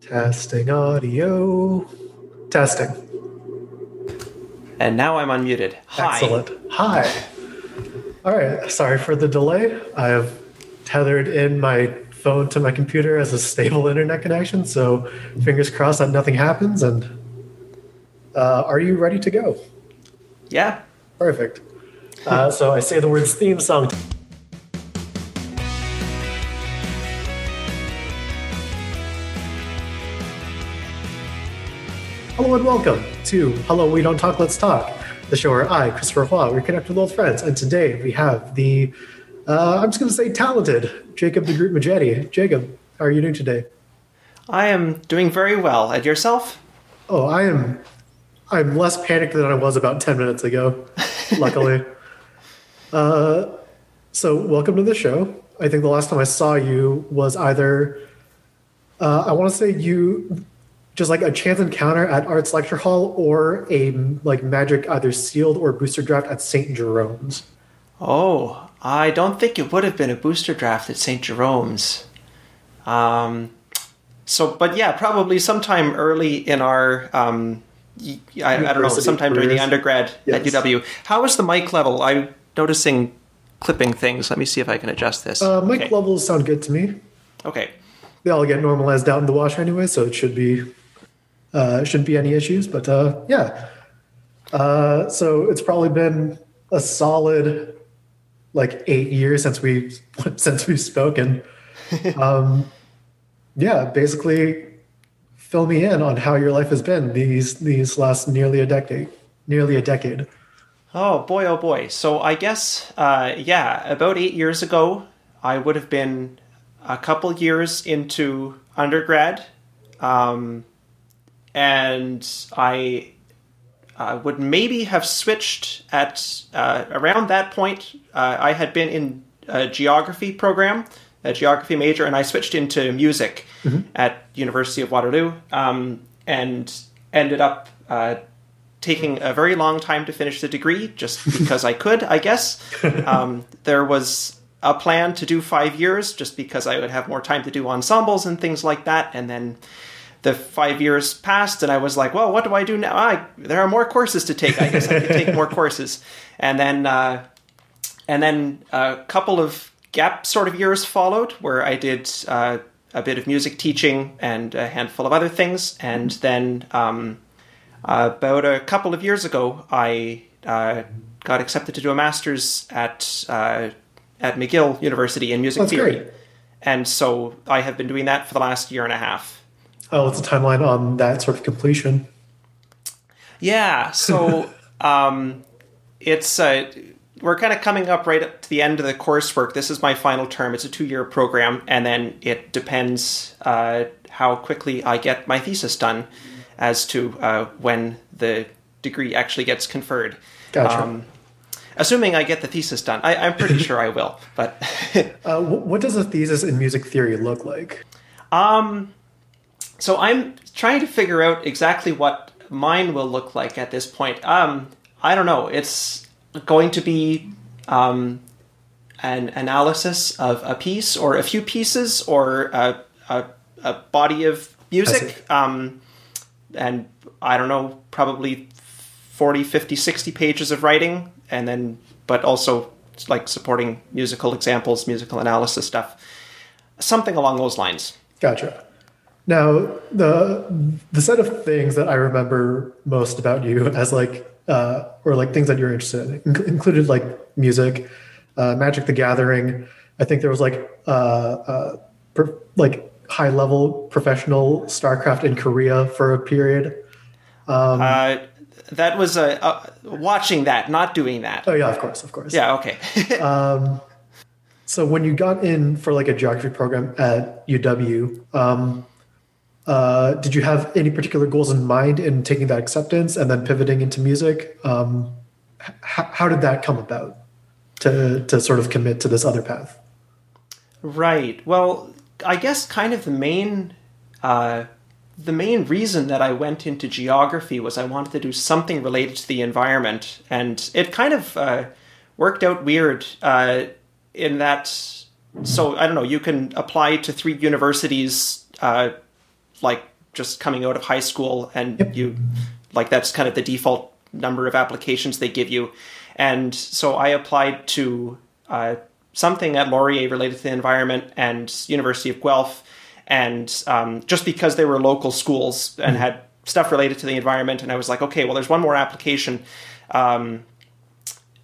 Testing audio. Testing. And now I'm unmuted. Hi. Excellent. Hi. All right. Sorry for the delay. I have tethered in my phone to my computer as a stable internet connection, so fingers crossed that nothing happens. And uh, are you ready to go? Yeah. Perfect. Uh, so I say the words theme song. Hello and welcome to Hello We Don't Talk Let's Talk, the show where I, Christopher Hua, reconnect with old friends. And today we have the, uh, I'm just going to say talented, Jacob the Groot Majetti. Jacob, how are you doing today? I am doing very well. And yourself? Oh, I am. I'm less panicked than I was about ten minutes ago. Luckily. uh, so, welcome to the show. I think the last time I saw you was either. Uh, I want to say you just like a chance encounter at Arts Lecture Hall or a like magic either sealed or booster draft at St. Jerome's. Oh, I don't think it would have been a booster draft at St. Jerome's. Um, so, but yeah, probably sometime early in our, um, I, I don't know, sometime during the careers. undergrad at UW. How is the mic level? I'm noticing clipping things. Let me see if I can adjust this. Uh, mic okay. levels sound good to me. okay. They all get normalized out in the wash anyway, so it should be uh, shouldn't be any issues. But uh, yeah, uh, so it's probably been a solid like eight years since we since we've spoken. um, yeah, basically, fill me in on how your life has been these these last nearly a decade. Nearly a decade. Oh boy, oh boy. So I guess, uh, yeah, about eight years ago, I would have been a couple years into undergrad, um, and I uh, would maybe have switched at uh, around that point. Uh, I had been in a geography program, a geography major, and I switched into music at University of Waterloo, um, and ended up. Uh, taking a very long time to finish the degree just because I could, I guess. Um, there was a plan to do five years just because I would have more time to do ensembles and things like that. And then the five years passed, and I was like, well, what do I do now? I, there are more courses to take. I guess I could take more courses. And then, uh, and then a couple of gap sort of years followed where I did uh, a bit of music teaching and a handful of other things. And then, um, uh, about a couple of years ago, I uh, got accepted to do a master's at uh, at McGill University in music That's theory, great. and so I have been doing that for the last year and a half. Oh, what's the timeline on that sort of completion? Yeah, so um, it's uh, we're kind of coming up right up to the end of the coursework. This is my final term. It's a two year program, and then it depends uh, how quickly I get my thesis done as to uh, when the degree actually gets conferred. Gotcha. assuming I get the thesis done, I, I'm pretty sure I will. But Uh, what does a thesis in music theory look like? So I'm trying to figure out exactly what mine will look like at this point. Um, I don't know. It's going to be um, an analysis of a piece or a few pieces or a, a, a body of music. Um, and I don't know, probably 40, 50, 60 pages of writing. And then, but also like supporting musical examples, musical analysis stuff. Something along those lines. Gotcha. Now, the the set of things that I remember most about you as like, uh, or like things that you're interested in, inc- included like music, uh, Magic the Gathering. I think there was like, uh, uh, per, like high level professional StarCraft in Korea for a period. Uh, that was a uh, watching that, not doing that. Oh yeah, of course, of course. Yeah, okay. um, So when you got in for like a geography program at UW, um, uh, did you have any particular goals in mind in taking that acceptance and then pivoting into music? Um, h- how did that come about to to sort of commit to this other path? right. Well, I guess kind of the main uh, the main reason that I went into geography was I wanted to do something related to the environment, and it kind of uh, worked out weird uh, in that. So I don't know. You can apply to three universities uh, like just coming out of high school, and you like that's kind of the default number of applications they give you. And so I applied to uh, something at Laurier related to the environment and University of Guelph, and um, just because they were local schools and had stuff related to the environment, and I was like, okay, well, there's one more application. Um,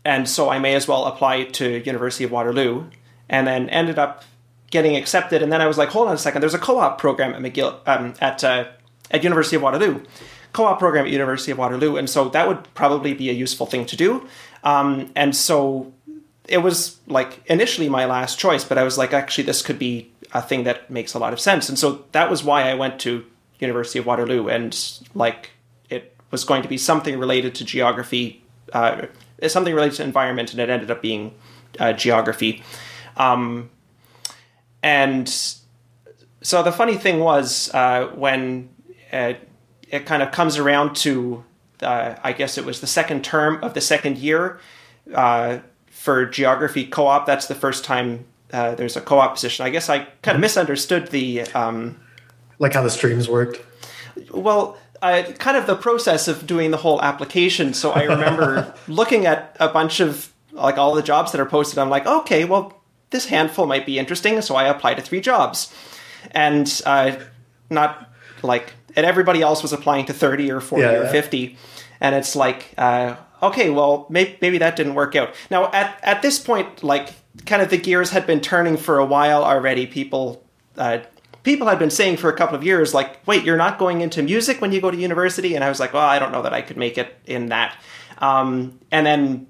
and so I may as well apply to University of Waterloo, and then ended up getting accepted. And then I was like, hold on a second, there's a co-op program at McGill um, at uh, at University of Waterloo, co-op program at University of Waterloo, and so that would probably be a useful thing to do. Um, and so it was like initially my last choice, but I was like, actually, this could be a thing that makes a lot of sense. And so that was why I went to University of Waterloo, and like it was going to be something related to geography, uh, something related to environment, and it ended up being uh, geography. Um, and so the funny thing was uh, when it, uh, it, kind of comes around to, uh, I guess it was the second term of the second year uh, for geography co-op. That's the first time there's a co-op position. I guess I kind of mm-hmm. misunderstood the. Um, like how the streams worked. Well, I, kind of the process of doing the whole application. So I remember looking at a bunch of like all the jobs that are posted. I'm like, okay, well, this handful might be interesting. So I applied to three jobs, and uh, not like and everybody else was applying to 30 or 40 yeah, or 50 and it's like uh, okay well maybe, maybe that didn't work out now at, at this point like kind of the gears had been turning for a while already people uh, people had been saying for a couple of years, like, wait, you're not going into music when you go to university? And I was like, well, I don't know that I could make it in that. Um, and then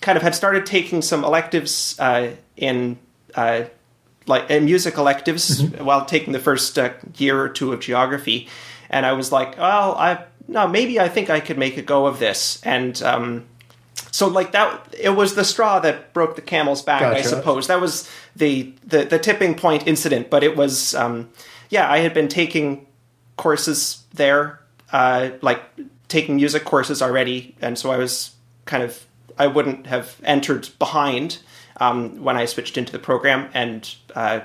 kind of had started taking some electives uh, in uh, like in music electives mm-hmm. while taking the first uh, year or two of geography, and I was like, well, I no, maybe I think I could make a go of this, and um, so like that it was the straw that broke the camel's back gotcha. i suppose. That was the, the the tipping point incident. But it was um, yeah i had been taking courses there uh, like taking music courses already. And so i was kind of i wouldn't have entered behind um, when i switched into the program and uh,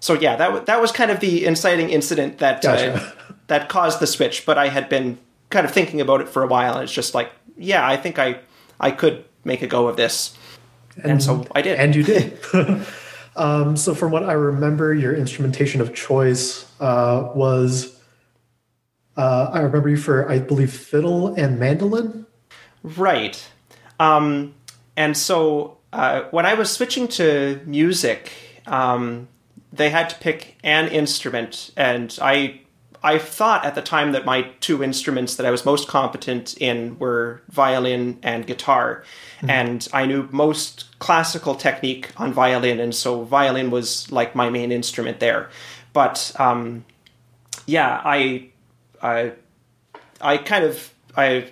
so yeah that, w- that was kind of the inciting incident that uh, gotcha. uh, that caused the switch but i had been kind of thinking about it for a while and it's just like yeah i think i I could make a go of this. And, and so I did. And you did. um, so, from what I remember, your instrumentation of choice uh, was uh, I remember you for, I believe, fiddle and mandolin. Right. Um, and so, uh, when I was switching to music, um, they had to pick an instrument, and I I thought at the time that my two instruments that I was most competent in were violin and guitar. Mm-hmm. And I knew most classical technique on violin, and so violin was like my main instrument there. But um, yeah, I, I, I kind of I,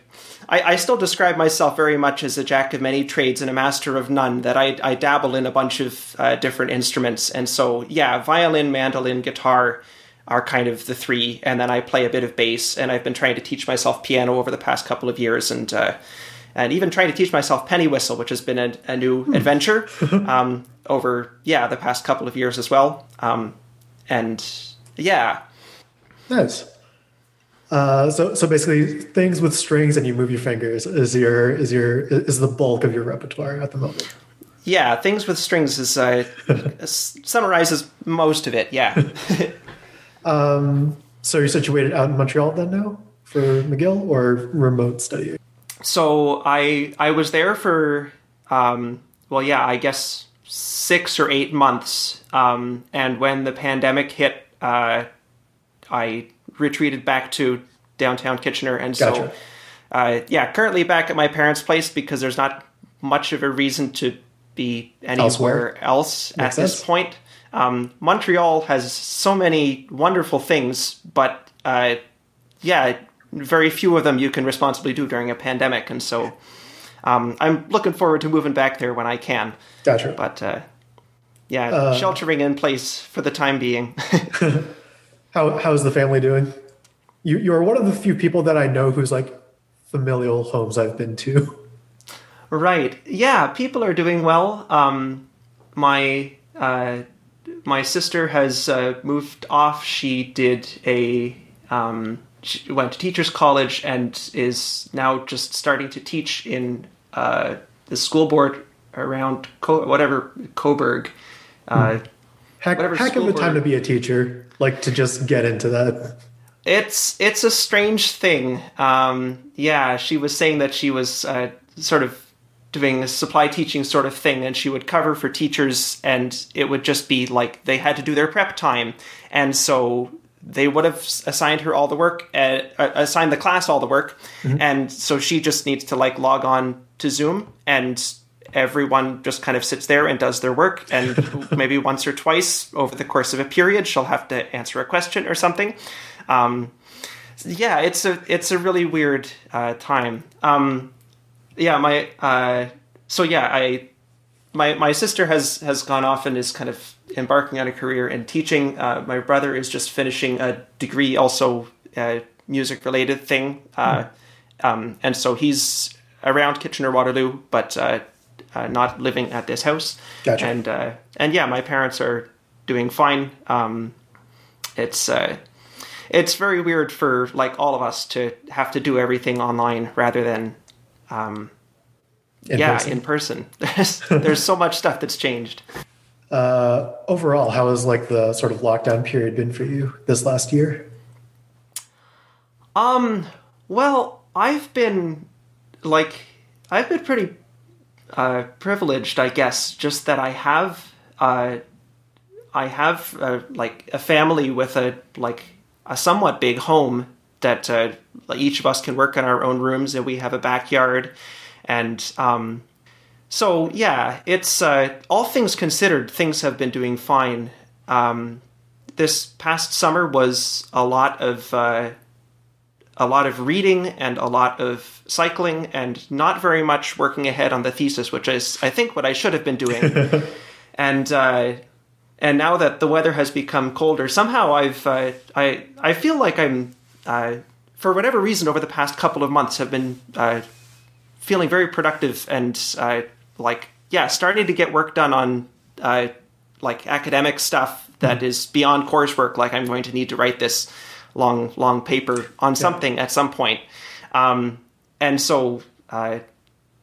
I, I still describe myself very much as a jack of many trades and a master of none. That I, I dabble in a bunch of uh, different instruments, and so yeah, violin, mandolin, guitar are kind of the three, and then I play a bit of bass, and I've been trying to teach myself piano over the past couple of years, and uh, and even trying to teach myself penny whistle, which has been a, a new hmm. adventure um, over yeah the past couple of years as well, um, and yeah, nice. Uh, so so basically, things with strings and you move your fingers is your is your is the bulk of your repertoire at the moment. Yeah, things with strings is uh, summarizes most of it. Yeah. Um, so you're situated out in Montreal then now for McGill or remote studying? So I I was there for um, well yeah I guess six or eight months, um, and when the pandemic hit, uh, I retreated back to downtown Kitchener, and gotcha. so uh, yeah, currently back at my parents' place because there's not much of a reason to be anywhere Elsewhere. else Makes at sense. this point. Um, Montreal has so many wonderful things, but uh, yeah, very few of them you can responsibly do during a pandemic, and so um, I'm looking forward to moving back there when I can. Gotcha. But uh, yeah, uh, sheltering in place for the time being. how how's the family doing? You you are one of the few people that I know who's like familial homes I've been to. Right. Yeah, people are doing well. Um, my uh, my sister has uh, moved off. She did a Um, she went to teachers college and is now just starting to teach in uh, the school board around Co- whatever Cobourg. Uh, Heck, heck of a time to be a teacher. Like to just get into that. It's it's a strange thing. Um, yeah, she was saying that she was uh, sort of doing a supply teaching sort of thing, and she would cover for teachers, and it would just be like they had to do their prep time, and so they would have assigned her all the work, uh, uh, assigned the class all the work, and so she just needs to like log on to Zoom and. Everyone just kind of sits there and does their work, and maybe once or twice over the course of a period, she'll have to answer a question or something. Um, yeah, it's a it's a really weird uh, time. Um, yeah, my uh, so yeah, I my my sister has has gone off and is kind of embarking on a career in teaching. Uh, my brother is just finishing a degree, also uh, music related thing, uh, um, and so he's around Kitchener Waterloo, but uh, not living at this house. Gotcha. And uh, and yeah, my parents are doing fine. Um, it's uh, it's very weird for like all of us to have to do everything online rather than um, in yeah person. in person. There's there's so much stuff that's changed. Uh, overall, how has like the sort of lockdown period been for you this last year? Um, well, I've been like I've been pretty uh, privileged, I guess, just that I have uh, I have uh, like a family with a like a somewhat big home that uh, each of us can work in our own rooms, and we have a backyard, and um, so yeah, it's uh, all things considered, things have been doing fine. Um, this past summer was a lot of uh, a lot of reading and a lot of cycling and not very much working ahead on the thesis, which is I think what I should have been doing. and uh, and now that the weather has become colder, somehow I've uh, I I feel like I'm uh, for whatever reason over the past couple of months have been uh, feeling very productive and uh, like yeah starting to get work done on uh, like academic stuff that is beyond coursework. Like I'm going to need to write this long long paper on something at some point. Um, and so uh,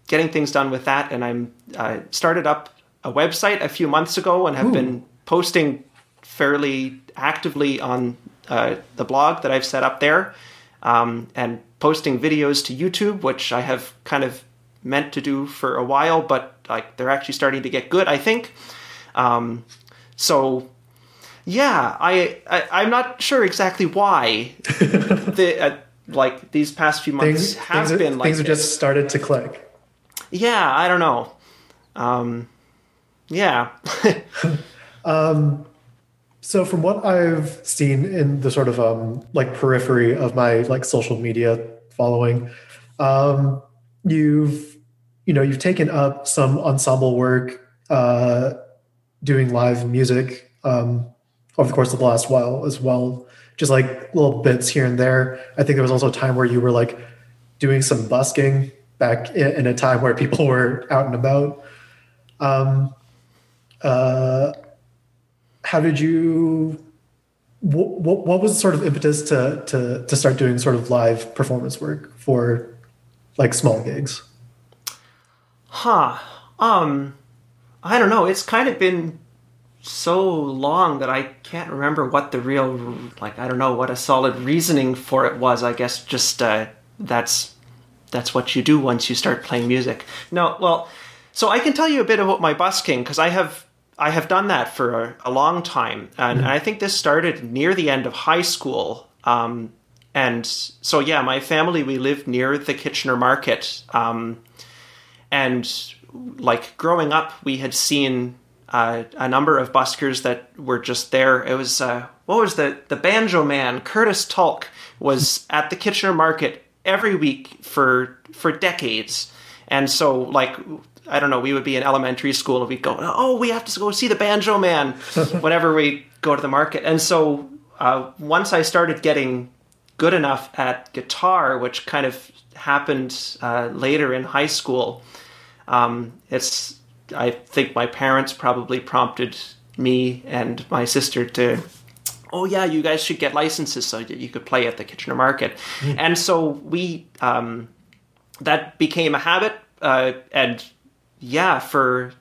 getting things done with that, and I'm uh, started up a website a few months ago and have been posting fairly actively on uh, the blog that I've set up there, um, and posting videos to YouTube, which I have kind of meant to do for a while, but like they're actually starting to get good, I think. Um, so yeah, I, I I'm not sure exactly why the uh, like these past few months Things, have things, been like things have just started to click. Yeah, I don't know. Um, yeah. um, So from what I've seen in the sort of um, like periphery of my like social media following, um, you've you know you've taken up some ensemble work, uh, doing live music um, over the course of the last while as well, just like little bits here and there. I think there was also a time where you were like doing some busking back in, a time where people were out and about. Um, uh, how did you what, what, what was sort of impetus to, to to start doing sort of live performance work for like small gigs Huh. Um, I don't know. It's kind of been so long that I can't remember what the real, like, I don't know what a solid reasoning for it was. I guess just uh, that's that's what you do once you start playing music. No, well, so I can tell you a bit about my busking because I have I have done that for a, a long time, and, and I think this started near the end of high school. Um, and so yeah, my family we lived near the Kitchener Market. Um, and like growing up, we had seen uh, a number of buskers that were just there. It was uh, what was the the banjo man Curtis Tulk was at the Kitchener Market every week for for decades, and so like. I don't know. We would be in elementary school and we'd go, "Oh, we have to go see the banjo man," whenever we go to the market. And so uh, once I started getting good enough at guitar, which kind of happened uh, later in high school, um, it's I think my parents probably prompted me and my sister to oh yeah, you guys should get licenses so that you could play at the Kitchener Market. And so we um, that became a habit, uh, and yeah, for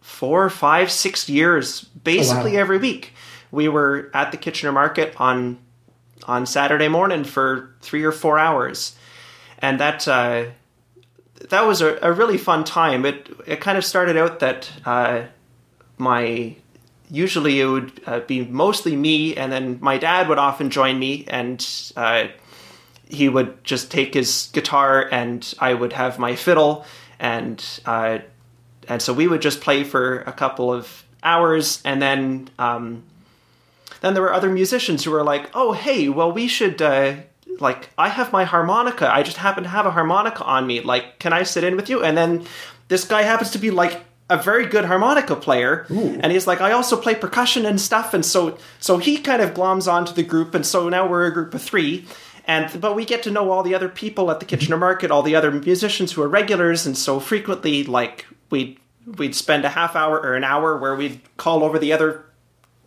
four, five, six years, basically wow. every week, we were at the Kitchener Market on on Saturday morning for three or four hours, and that uh, that was a, a really fun time. It it kind of started out that uh, my usually it would uh, be mostly me, and then my dad would often join me, and uh, he would just take his guitar, and I would have my fiddle, and uh, and so we would just play for a couple of hours, and then um, then there were other musicians who were like, "Oh, hey, well, we should." Like I have my harmonica. I just happen to have a harmonica on me. Like, can I sit in with you? And then this guy happens to be like a very good harmonica player Ooh. and he's like i also play percussion and stuff and so so he kind of gloms onto the group and so now we're a group of three and but we get to know all the other people at the kitchener market all the other musicians who are regulars and so frequently like we'd we'd spend a half hour or an hour where we'd call over the other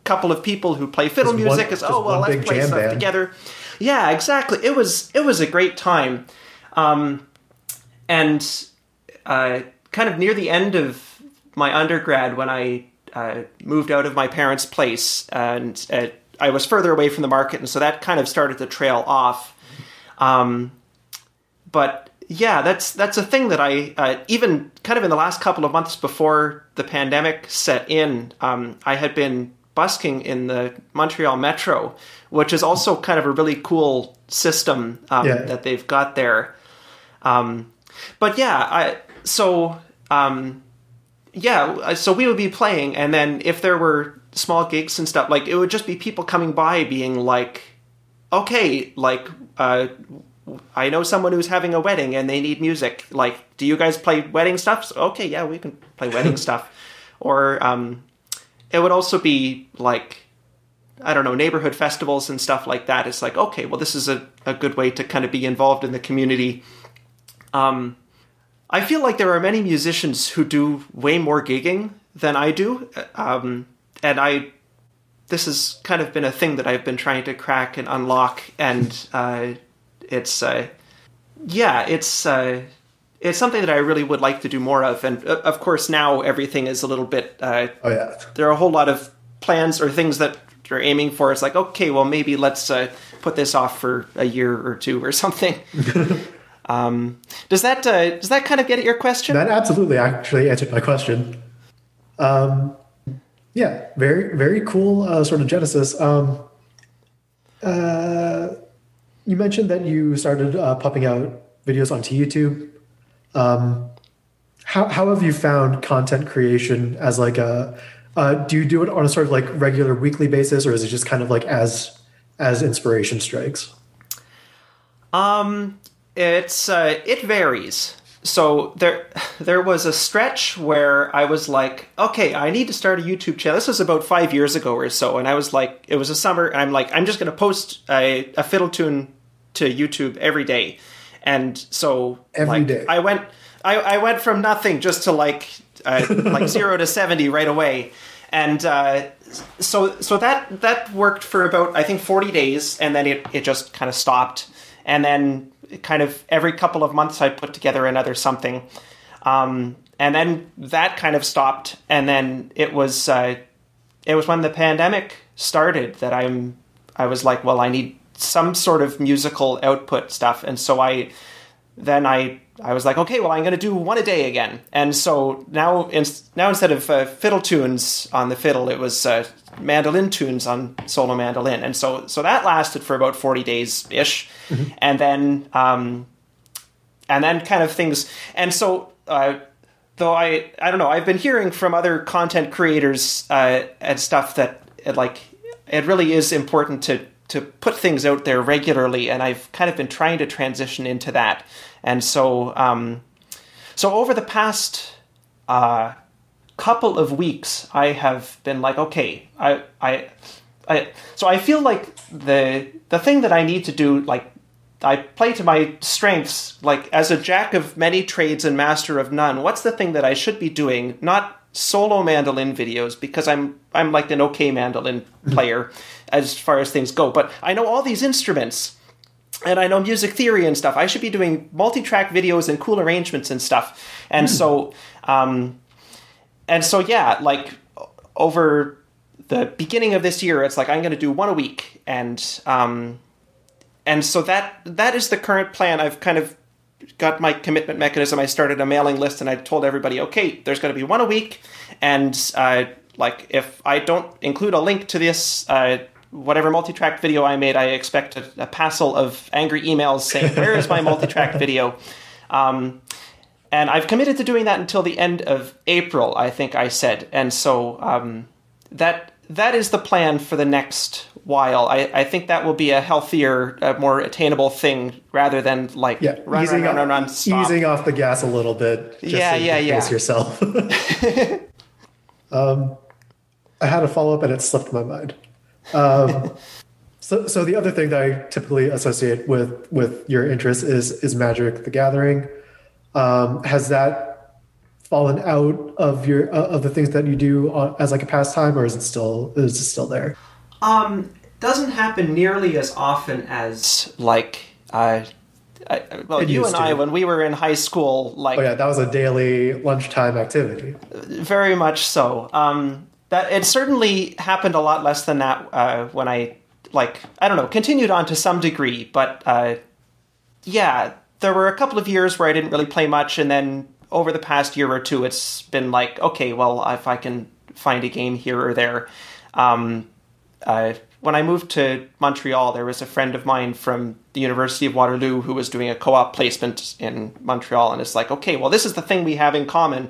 couple of people who play fiddle Just one- music as just oh well let's play stuff band. together yeah exactly it was it was a great time um and uh, kind of near the end of my undergrad when I uh, moved out of my parents' place and uh, I was further away from the market, and so that kind of started to trail off. Um, but yeah, that's that's a thing that I uh, even kind of in the last couple of months before the pandemic set in, um, I had been busking in the Montreal Metro, which is also kind of a really cool system um, Yeah. that they've got there. Um, but yeah, I so um, yeah, so we would be playing, and then if there were small gigs and stuff, like it would just be people coming by being like, okay, like uh, I know someone who's having a wedding and they need music. Like, do you guys play wedding stuff? So, okay, yeah, we can play wedding stuff. Or um, it would also be like I don't know, neighborhood festivals and stuff like that. It's like, okay, well, this is a, a good way to kind of be involved in the community. Um, I feel like there are many musicians who do way more gigging than I do. Um, and I, this has kind of been a thing that I've been trying to crack and unlock. And uh, it's, uh, yeah, it's, uh, it's something that I really would like to do more of. And uh, of course, now everything is a little bit, uh, Oh yeah. there are a whole lot of plans or things that you're aiming for. It's like, okay, well, maybe let's uh, put this off for a year or two or something. um, does that uh, does that kind of get at your question? That absolutely actually answered my question. Um, yeah, very very cool uh, sort of genesis. Um, uh, you mentioned that you started uh, popping out videos onto YouTube. Um, how how have you found content creation as like a uh, do you do it on a sort of like regular weekly basis or is it just kind of like as as inspiration strikes? Um, it's uh, it varies. So there there was a stretch where I was like, okay, I need to start a YouTube channel. This was about five years ago or so, and I was like, it was a summer, I'm like, I'm just going to post a, a fiddle tune to YouTube every day, and so Every like, day. I went I, I went from nothing just to like uh, like zero to seventy right away, and uh, so so that that worked for about I think forty days, and then it it just kind of stopped, and then kind of every couple of months I put together another something, um, and then that kind of stopped, and then it was uh, it was when the pandemic started that I'm I was like, well, I need some sort of musical output stuff, and so I then I I was like, okay, well, I'm going to do one a day again. And so now, in, now instead of uh, fiddle tunes on the fiddle, it was uh, mandolin tunes on solo mandolin. And so so that lasted for about forty days ish, and then um, and then kind of things. And so uh, though I I don't know, I've been hearing from other content creators uh, and stuff that it, like it really is important to to put things out there regularly, and I've kind of been trying to transition into that. And so um, so over the past uh, couple of weeks, I have been like, okay, I I. I, so I feel like the the thing that I need to do, like I play to my strengths, like as a jack of many trades and master of none. What's the thing that I should be doing? Not solo mandolin videos because I'm I'm like an okay mandolin player as far as things go, but I know all these instruments and I know music theory and stuff. I should be doing multi-track videos and cool arrangements and stuff. And mm. so, um, and so, yeah, like over the beginning of this year, it's like I'm going to do one a week, and um, and so that that is the current plan. I've kind of got my commitment mechanism. I started a mailing list, and I told everybody, okay, there's going to be one a week, and uh, like if I don't include a link to this. Uh, whatever multi-track video I made, I expect a, a passel of angry emails saying, "Where is my multi-track video?" Um, and I've committed to doing that until the end of April. I think I said, and so um, that that is the plan for the next while. I, I think that will be a healthier, a more attainable thing rather than like yeah, run, easing run, run, run, run, stop. Easing off the gas a little bit. yeah, yeah, yeah. yourself. um, I had a follow up and it slipped my mind. Um, so, so the other thing that I typically associate with with your interest is is Magic: The Gathering. Um, has that fallen out of your uh, of the things that you do as like a pastime, or is it still is it still there? Um, doesn't happen nearly as often as like uh, I, well, it you and to. I, when we were in high school, like oh yeah, that was a daily lunchtime activity. Very much so. Um, that it certainly happened a lot less than that uh, when I like I don't know continued on to some degree, but uh, yeah, there were a couple of years where I didn't really play much, and then over the past year or two, it's been like okay, well, if I can find a game here or there. Um, uh, when I moved to Montreal, there was a friend of mine from the University of Waterloo who was doing a co-op placement in Montreal, and it's like, okay, well, this is the thing we have in common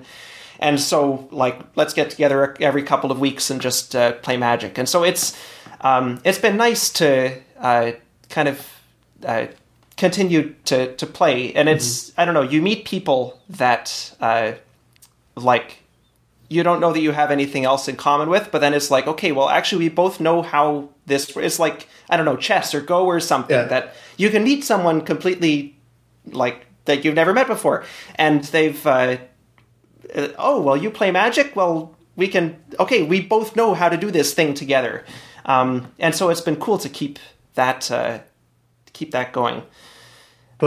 and so like let's get together every couple of weeks and just uh, play Magic. And so it's um, it's been nice to uh, kind of uh, continue to to play, and it's mm-hmm. I don't know you meet people that uh, like you don't know that you have anything else in common with, but then it's like, okay, well, actually, we both know how this. It's like I don't know, chess or Go or something yeah. that you can meet someone completely like that you've never met before, and they've uh, uh, oh well you play magic well we can okay we both know how to do this thing together um, and so it's been cool to keep that uh, keep that going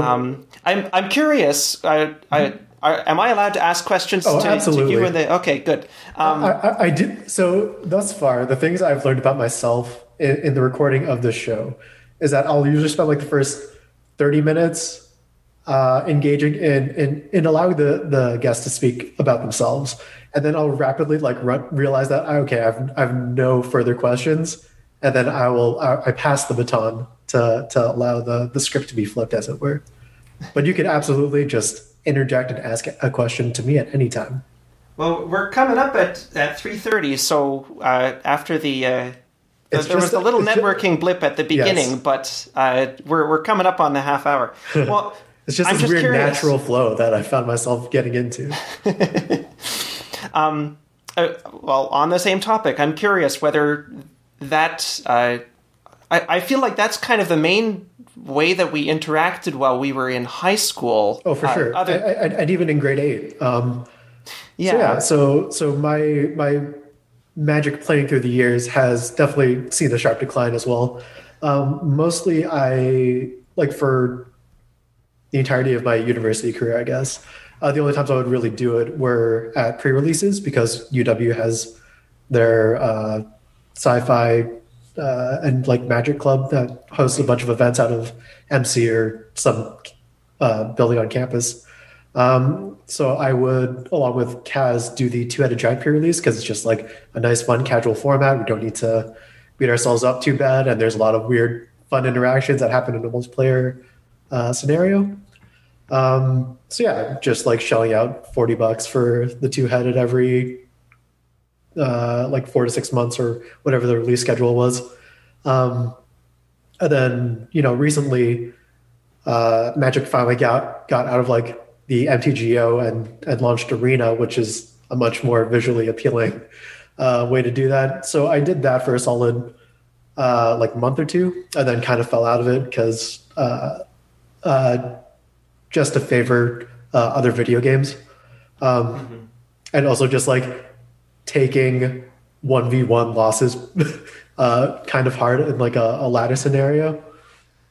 um, I'm I'm curious. I, I, I, am I allowed to ask questions oh, to, absolutely. to you? And the, okay, good. Um, I, I, I, did. So thus far, the things I've learned about myself in, in, the recording of this show is that I'll usually spend like the first 30 minutes uh, engaging in, in in allowing the the guests to speak about themselves, and then I'll rapidly like run, realize that okay, I've I've no further questions, and then I will I, I pass the baton to to allow the the script to be flipped, as it were. But you can absolutely just interject and ask a question to me at any time. Well, we're coming up at at three thirty, so uh, after the. Uh there was a little networking blip at the beginning, yes. but uh, we're we're coming up on the half hour. Well, it's just I'm this just weird curious. natural flow that I found myself getting into. um, uh, well, on the same topic, I'm curious whether that. Uh, I, I feel like that's kind of the main way that we interacted while we were in high school. Oh, for uh, sure. Other... I, I, and even in grade eight. Um, yeah. So, yeah. So, so my my magic playing through the years has definitely seen a sharp decline as well. Um, mostly, I like for the entirety of my university career, I guess. Uh, the only times I would really do it were at pre-releases because UW has their uh, sci-fi uh, and like Magic Club that hosts a bunch of events out of MC or some uh, building on campus. Um, so I would, along with Kaz, do the two-headed giant pre-release because it's just like a nice, fun, casual format. We don't need to beat ourselves up too bad, and there's a lot of weird, fun interactions that happen in a multiplayer uh, scenario. Um, so yeah, just like shelling out 40 bucks for the two headed every uh, like four to six months or whatever the release schedule was. Um, and then, you know, recently, uh, Magic finally got, got out of like the MTGO and, and launched Arena, which is a much more visually appealing uh, way to do that. So I did that for a solid uh, like month or two, and then kind of fell out of it because uh, uh, just to favor uh, other video games, um, mm-hmm. and also just like taking one v one losses uh, kind of hard in like a, a ladder scenario,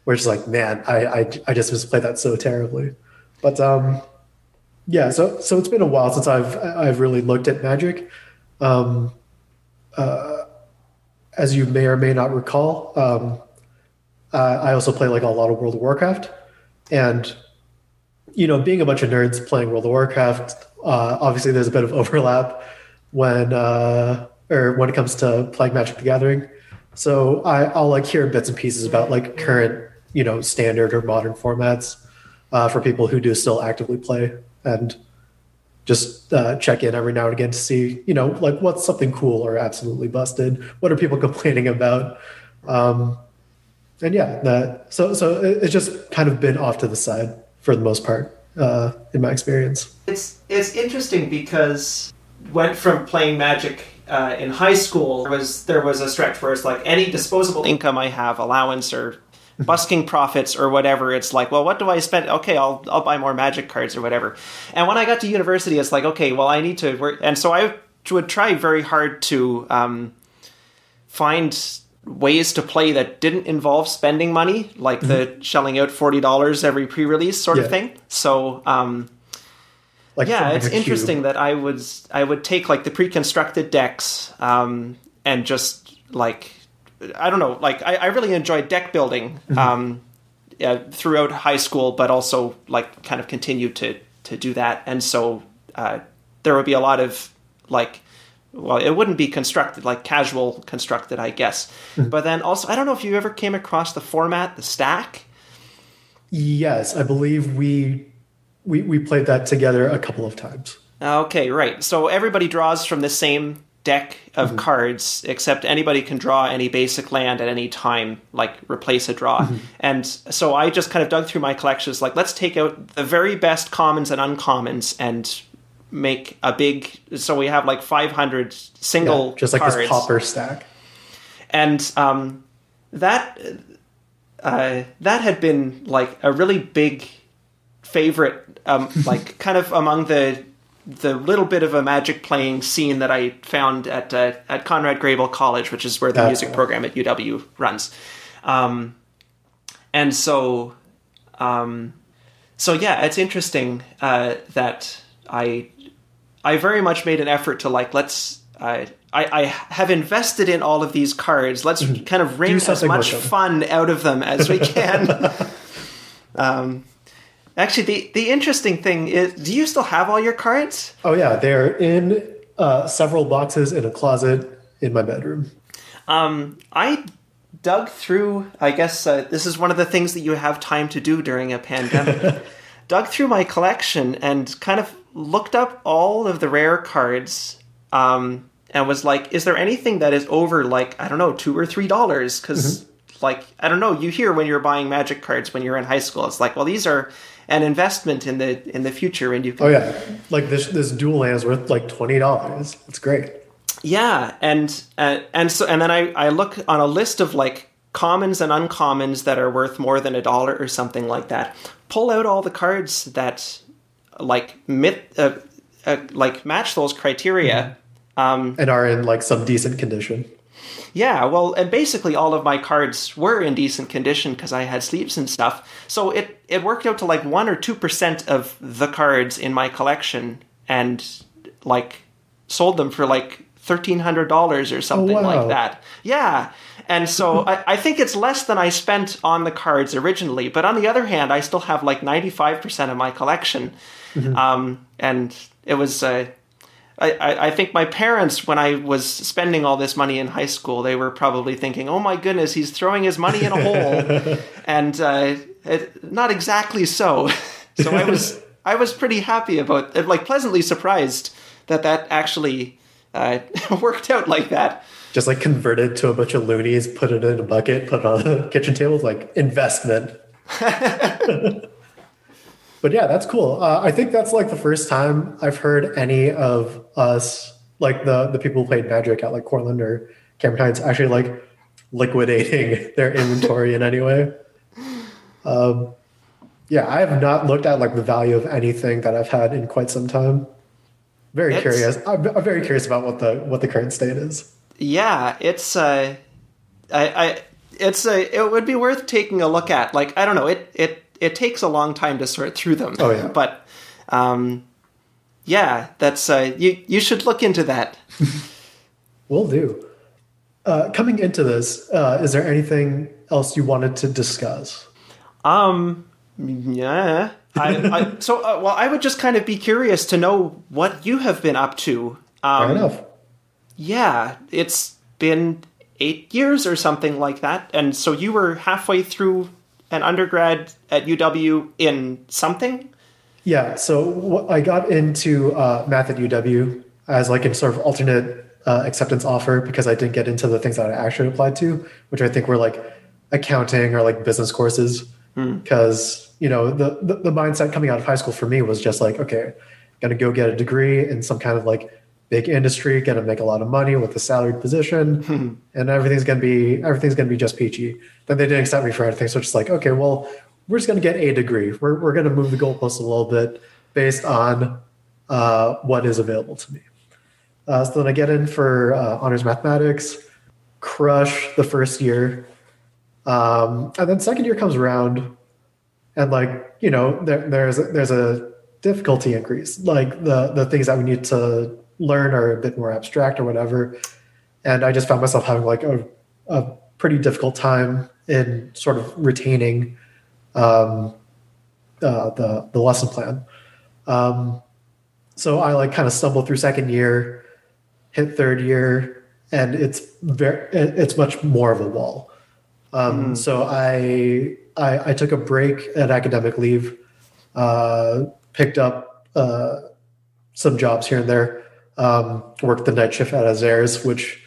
where it's like, man, I, I I just misplayed that so terribly. But um, yeah, so so it's been a while since I've I've really looked at Magic. Um, uh, as you may or may not recall, um, uh, I also play like a lot of World of Warcraft, and you know, being a bunch of nerds playing World of Warcraft, uh, obviously there's a bit of overlap when uh, or when it comes to playing Magic the Gathering. So I, I'll like hear bits and pieces about like current, you know, standard or modern formats uh, for people who do still actively play and just uh, check in every now and again to see, you know, like what's something cool or absolutely busted. What are people complaining about? Um, and yeah, that so so it, it's just kind of been off to the side for the most part uh, in my experience. It's it's interesting because went from playing Magic uh, in high school was there was a stretch where it's like any disposable income I have, allowance or busking profits or whatever. It's like, well, what do I spend? Okay, I'll I'll buy more Magic cards or whatever. And when I got to university, it's like, okay, well, I need to work, and so I would try very hard to um, find ways to play that didn't involve spending money, like mm-hmm. the shelling out forty dollars every pre-release sort yeah. of thing. So. Um, like yeah, it's interesting cube. that I was I would take like the pre-constructed decks um, and just like I don't know, like I, I really enjoyed deck building mm-hmm. um, yeah, throughout high school, but also like kind of continued to to do that, and so uh, there would be a lot of like well, it wouldn't be constructed like casual constructed, I guess. Mm-hmm. But then also, I don't know if you ever came across the format, the stack. Yes, I believe we we we played that together a couple of times. Okay, right. So everybody draws from the same deck of mm-hmm. cards, except anybody can draw any basic land at any time, like replace a draw. Mm-hmm. And so I just kind of dug through my collections, like let's take out the very best commons and uncommons and make a big. So we have like 500 single, yeah, just like cards. this pauper stack. And um, that uh, that had been like a really big favorite, um, like kind of among the the little bit of a magic playing scene that I found at uh, at Conrad Grebel College, which is where the That's music program at UW runs. Um, and so, um, so yeah, it's interesting uh, that I I very much made an effort to like let's. Uh, I, I have invested in all of these cards. Let's mm-hmm. kind of wring as much fun out of them as we can. um, Actually, the the interesting thing is, do you still have all your cards? Oh yeah, they're in uh, several boxes in a closet in my bedroom. Um, I dug through. I guess uh, this is one of the things that you have time to do during a pandemic. dug through my collection and kind of looked up all of the rare cards. Um, and was like, is there anything that is over like I don't know two or three dollars? Because mm-hmm. like I don't know, you hear when you're buying Magic cards when you're in high school, it's like, well, these are an investment in the in the future, and you can. Oh yeah, like this this dual land is worth like twenty dollars. It's great. Yeah, and uh, and so and then I I look on a list of like commons and uncommons that are worth more than a dollar or something like that. Pull out all the cards that like mit, uh, uh, like match those criteria, mm-hmm. um, and are in like some decent condition. Yeah, well, and basically all of my cards were in decent condition because I had sleeves and stuff. So it it worked out to like one or two percent of the cards in my collection, and like sold them for like thirteen hundred dollars or something oh, wow. like that. Yeah. And so I, I, think it's less than I spent on the cards originally. But on the other hand, I still have like 95% of my collection. Mm-hmm. Um, and it was, uh, I, I think my parents, when I was spending all this money in high school, they were probably thinking, "Oh my goodness, he's throwing his money in a hole," and uh, it, not exactly so. so I was I was pretty happy about, like, pleasantly surprised that that actually uh, worked out like that. Just like converted to a bunch of loonies, put it in a bucket, put it on the kitchen table, like investment. But yeah, that's cool. Uh, I think that's like the first time I've heard any of us, like the the people who played Magic at like Courtland or Cameron Heights, actually like liquidating their inventory in any way. Um, yeah, I have not looked at like the value of anything that I've had in quite some time. very It's- curious. I'm, I'm very curious about what the what the current state is. Yeah, it's uh, I, I, it's a, it would be worth taking a look at. Like, I don't know, it, it, it takes a long time to sort through them. Oh, yeah. but, um, yeah, that's uh, you, you should look into that. Will do. Uh, coming into this, uh, is there anything else you wanted to discuss? Um, yeah. I, I, so, uh, well, I would just kind of be curious to know what you have been up to. Um, Fair enough. Yeah, it's been eight years or something like that. And so you were halfway through an undergrad at UW in something? Yeah, so I got into uh, math at UW as like a sort of alternate uh, acceptance offer because I didn't get into the things that I actually applied to, which I think were like accounting or like business courses. Because you know the, the the mindset coming out of high school for me was just like, okay, gonna go get a degree in some kind of like big industry, gonna make a lot of money with a salaried position, and everything's gonna be everything's gonna be just peachy. Then they didn't accept me for anything, so it's just like, okay, well, we're just gonna get a degree. We're we're gonna move the goalposts a little bit based on uh, what is available to me. Uh, so then I get in for uh, honors mathematics, crush the first year, um, and then second year comes around, and like you know there, there's there's a difficulty increase. Like the the things that we need to learn are a bit more abstract or whatever, and I just found myself having like a a pretty difficult time in sort of retaining um, uh, the the lesson plan. Um, so I like kind of stumbled through second year, hit third year, and it's very it's much more of a wall. Um, So I, I I took a break at academic leave, uh, picked up uh, some jobs here and there, um, worked the night shift at Azairs, which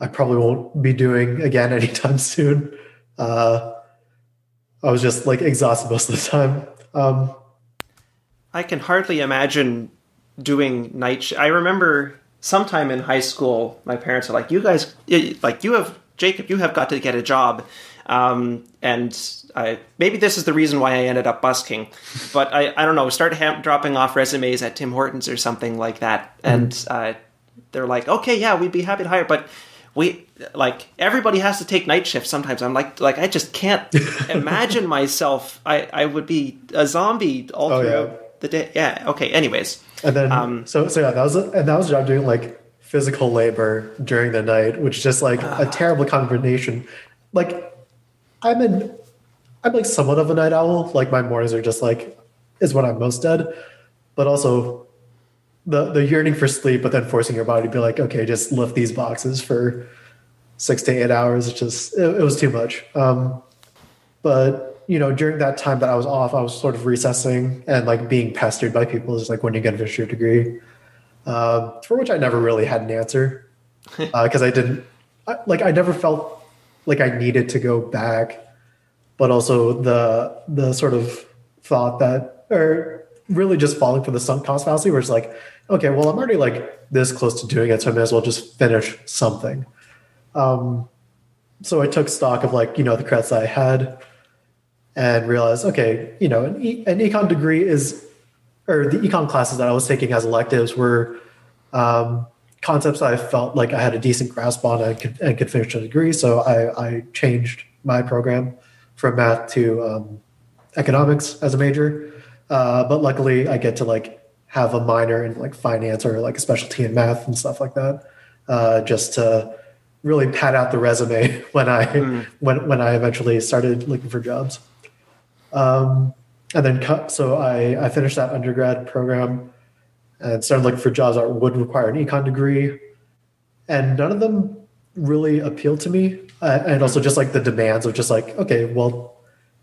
I probably won't be doing again anytime soon. Uh, I was just like exhausted most of the time. Um, I can hardly imagine doing night. Sh- I remember sometime in high school, my parents are like, "You guys, like, you have Jacob, you have got to get a job," um, and I, maybe this is the reason why I ended up busking. But I, I don't know, start ha- dropping off resumes at Tim Hortons or something like that, and uh, they're like, "Okay, yeah, we'd be happy to hire," but we like everybody has to take night shifts sometimes i'm like like i just can't imagine myself i i would be a zombie all Oh, yeah. the day yeah okay anyways And then, Um, so so yeah, that was a, and that was a job doing like physical labor during the night, which is just like a terrible combination. Like, I'm an, I'm like somewhat of a night owl. Like my mornings are just like is when I'm most dead, but also the the yearning for sleep, but then forcing your body to be like, okay, just lift these boxes for six to eight hours. It's just it, it was too much. Um, but you know, during that time that I was off, I was sort of recessing and like being pestered by people. Just like when you get finish your degree, um, for which I never really had an answer because I didn't I, like. I never felt like I needed to go back, but also the the sort of thought that or really just falling for the sunk cost fallacy, where it's like, okay, well, I'm already like this close to doing it, so I may as well just finish something. Um, so I took stock of like you know the credits I had and realized, okay, you know, an, e- an econ degree is, or the econ classes that I was taking as electives were um, concepts I felt like I had a decent grasp on and could, and could finish a degree. So I, I changed my program from math to um, economics as a major. Uh, but luckily, I get to like have a minor in like finance or like a specialty in math and stuff like that, uh, just to really pad out the resume when I when when I eventually started looking for jobs. Um, and then cut, so I I finished that undergrad program and started looking for jobs that would require an econ degree, and none of them really appealed to me. Uh, and also just like the demands of just like okay, well,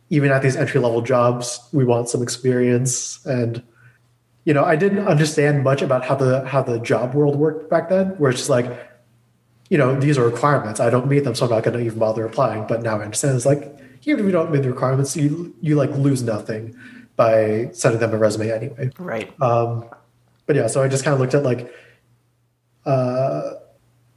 even at these entry level jobs, we want some experience and you know, I didn't understand much about how the how the job world worked back then, where it's just like, you know, these are requirements. I don't meet them, so I'm not going to even bother applying. But now I understand it's like, even if you don't meet the requirements, you you like lose nothing by sending them a resume anyway. right Um, but yeah, so I just kind of looked at like, uh,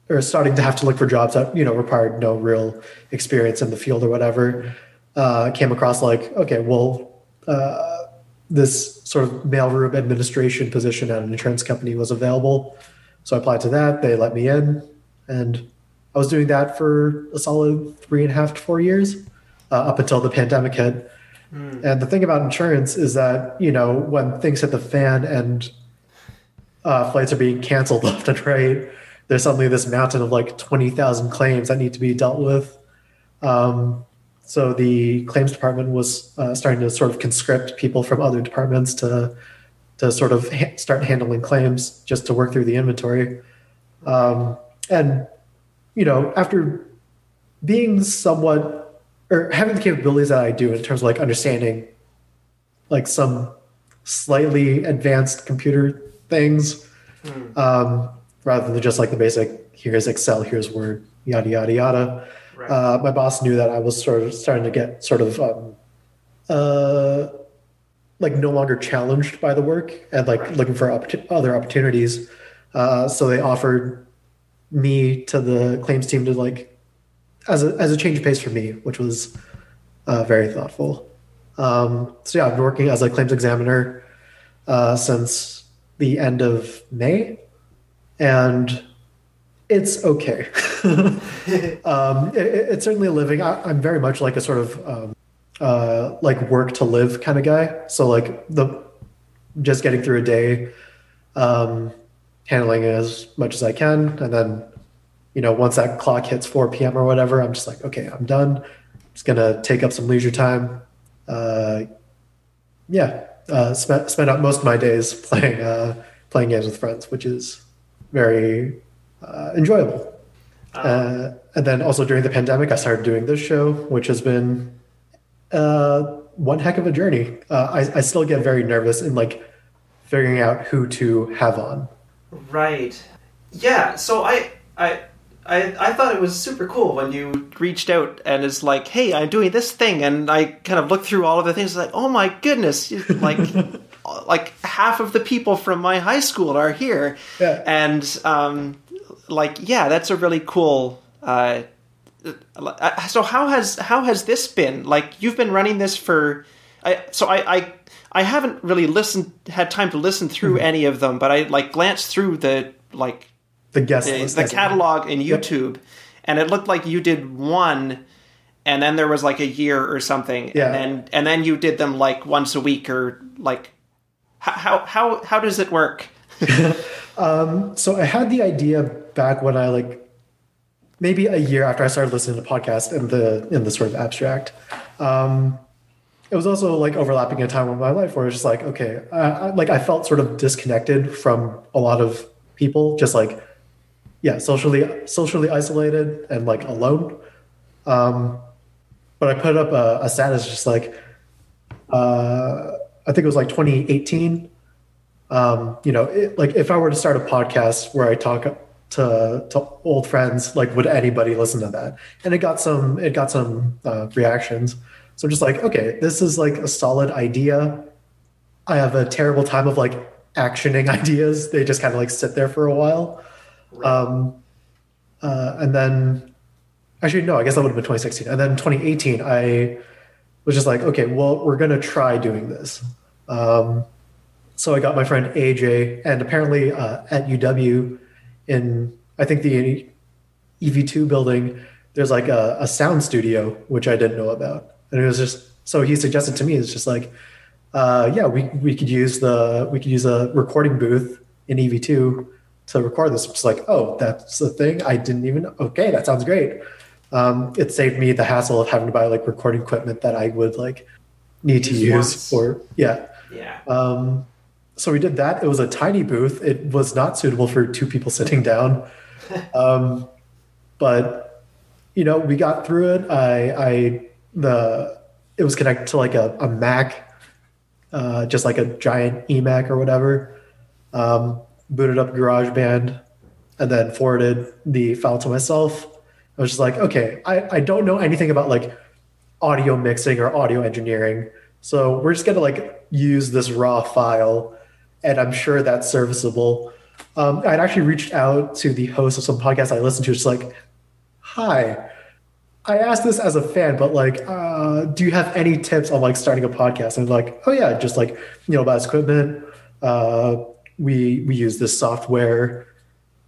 or starting to have to look for jobs that you know required no real experience in the field or whatever. Uh, came across like, okay, well, uh, this sort of mailroom administration position at an insurance company was available. So I applied to that. They let me in, and I was doing that for a solid three and a half to four years uh, up until the pandemic hit. Mm. And the thing about insurance is that, you know, when things hit the fan and uh, flights are being canceled left and right, there's suddenly this mountain of like 20,000 claims that need to be dealt with. Um, so the claims department was uh, starting to sort of conscript people from other departments to to sort of ha- start handling claims just to work through the inventory. Um, and you know, after being somewhat or having the capabilities that I do in terms of like understanding like some slightly advanced computer things, mm. um, rather than just like the basic here's Excel, here's Word, yada yada yada. Right. Uh, my boss knew that I was sort of starting to get sort of um, uh, like no longer challenged by the work and like right. looking for other opportunities. Uh, so they offered me to the claims team to like as a as a change of pace for me, which was uh, very thoughtful. Um, so yeah, I've been working as a claims examiner uh, since the end of May, and it's okay. um, it, it's certainly a living. I, am very much like a sort of um, uh, like work to live kind of guy. So like the just getting through a day, um, handling it as much as I can, and then you know once that clock hits 4 p.m. or whatever, I'm just like okay, I'm done. Just gonna take up some leisure time. Uh, yeah, uh, spend spend out most of my days playing uh, playing games with friends, which is very uh, enjoyable. Um, and then also during the pandemic, I started doing this show, which has been uh, one heck of a journey. Uh, I, I still get very nervous in like figuring out who to have on. Right. Yeah. So I I. I, I thought it was super cool when you reached out and is like, "Hey, I'm doing this thing," and I kind of looked through all of the things. Like, oh my goodness, like, like half of the people from my high school are here, yeah. and um, like, yeah, that's a really cool uh, uh, so how has how has this been? Like you've been running this for, I so I I, I haven't really listened had time to listen through mm-hmm. any of them, but I like glanced through the like the guest the, the catalog in YouTube, yep. and it looked like you did one, and then there was like a year or something, yeah. and then and then you did them like once a week or like how how how does it work? um, so I had the idea back when I like maybe a year after I started listening to podcasts in the in the sort of abstract. Um, it was also like overlapping a time in my life where it's just like, okay, I, I, like I felt sort of disconnected from a lot of people, just like, yeah, socially socially isolated and like alone. Um, but I put up a, a status just like, uh, I think it was like 2018. Um, you know, it, like if I were to start a podcast where I talk to to old friends like would anybody listen to that and it got some it got some uh, reactions so just like okay this is like a solid idea i have a terrible time of like actioning ideas they just kind of like sit there for a while. Um uh, and then actually no i guess that would have been 2016 and then 2018 i was just like okay well we're gonna try doing this. Um so i got my friend aj and apparently uh, at uw in I think the EV2 building, there's like a, a sound studio which I didn't know about, and it was just so he suggested to me it's just like, uh, yeah, we we could use the we could use a recording booth in EV2 to record this. It's like, oh, that's the thing. I didn't even. Okay, that sounds great. Um, it saved me the hassle of having to buy like recording equipment that I would like need to use once. for yeah. Yeah. Um, so we did that. It was a tiny booth. It was not suitable for two people sitting down. Um, but you know, we got through it. I, I, the, it was connected to like a, a Mac, uh, just like a giant eMac or whatever. Um, booted up GarageBand and then forwarded the file to myself. I was just like, okay, I, I don't know anything about like audio mixing or audio engineering. So we're just gonna like use this raw file and I'm sure that's serviceable. Um, I'd actually reached out to the host of some podcast I listened to. It's like, hi, I asked this as a fan, but like, uh, do you have any tips on like starting a podcast? And like, oh yeah, just like you know, about equipment. Uh, we we use this software,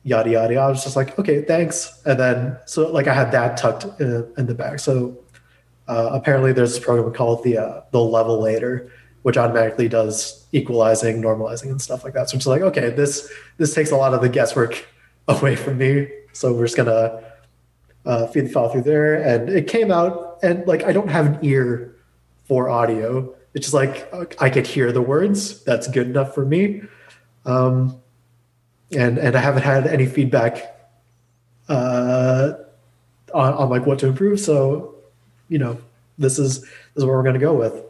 yada yada. I was just like, okay, thanks. And then so like I had that tucked in, in the back. So uh, apparently there's this program called the uh, the Levelator, which automatically does equalizing, normalizing, and stuff like that. So it's like, okay, this this takes a lot of the guesswork away from me. So we're just gonna uh, feed the file through there, and it came out. And like, I don't have an ear for audio. It's just like I could hear the words. That's good enough for me. Um, and and I haven't had any feedback uh, on, on like what to improve. So, you know, this is this is what we're going to go with.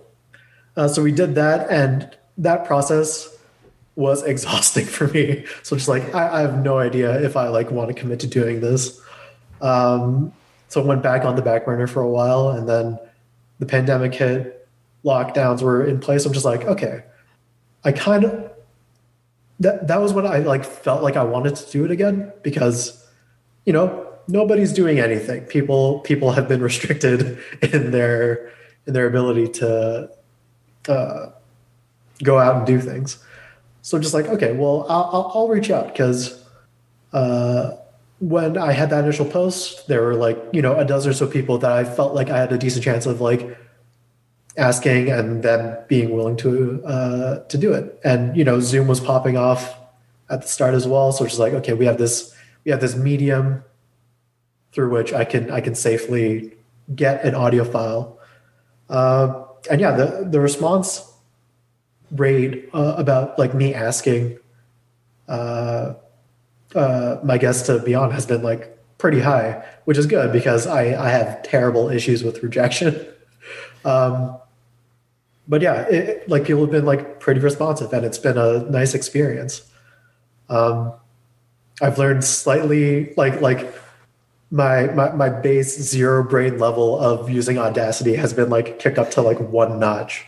Uh, so we did that, and that process was exhausting for me. So just like I, I have no idea if I like want to commit to doing this. Um, so I went back on the back burner for a while, and then the pandemic hit, lockdowns were in place. I'm just like, okay, I kind of that that was when I like felt like I wanted to do it again because, you know, nobody's doing anything. People people have been restricted in their in their ability to uh, go out and do things. So just like, okay, well, I'll, I'll, I'll reach out because uh, when I had that initial post, there were like, you know, a dozen or so people that I felt like I had a decent chance of like asking and them being willing to uh, to do it. And you know, Zoom was popping off at the start as well. So it's like, okay, we have this we have this medium through which I can I can safely get an audio file. Uh, and yeah, the the response rate uh, about like me asking uh, uh, my guest to be on has been like pretty high, which is good because I, I have terrible issues with rejection. um, but yeah, it, like people have been like pretty responsive and it's been a nice experience. Um, I've learned slightly like like my, my my base zero brain level of using Audacity has been like kicked up to like one notch,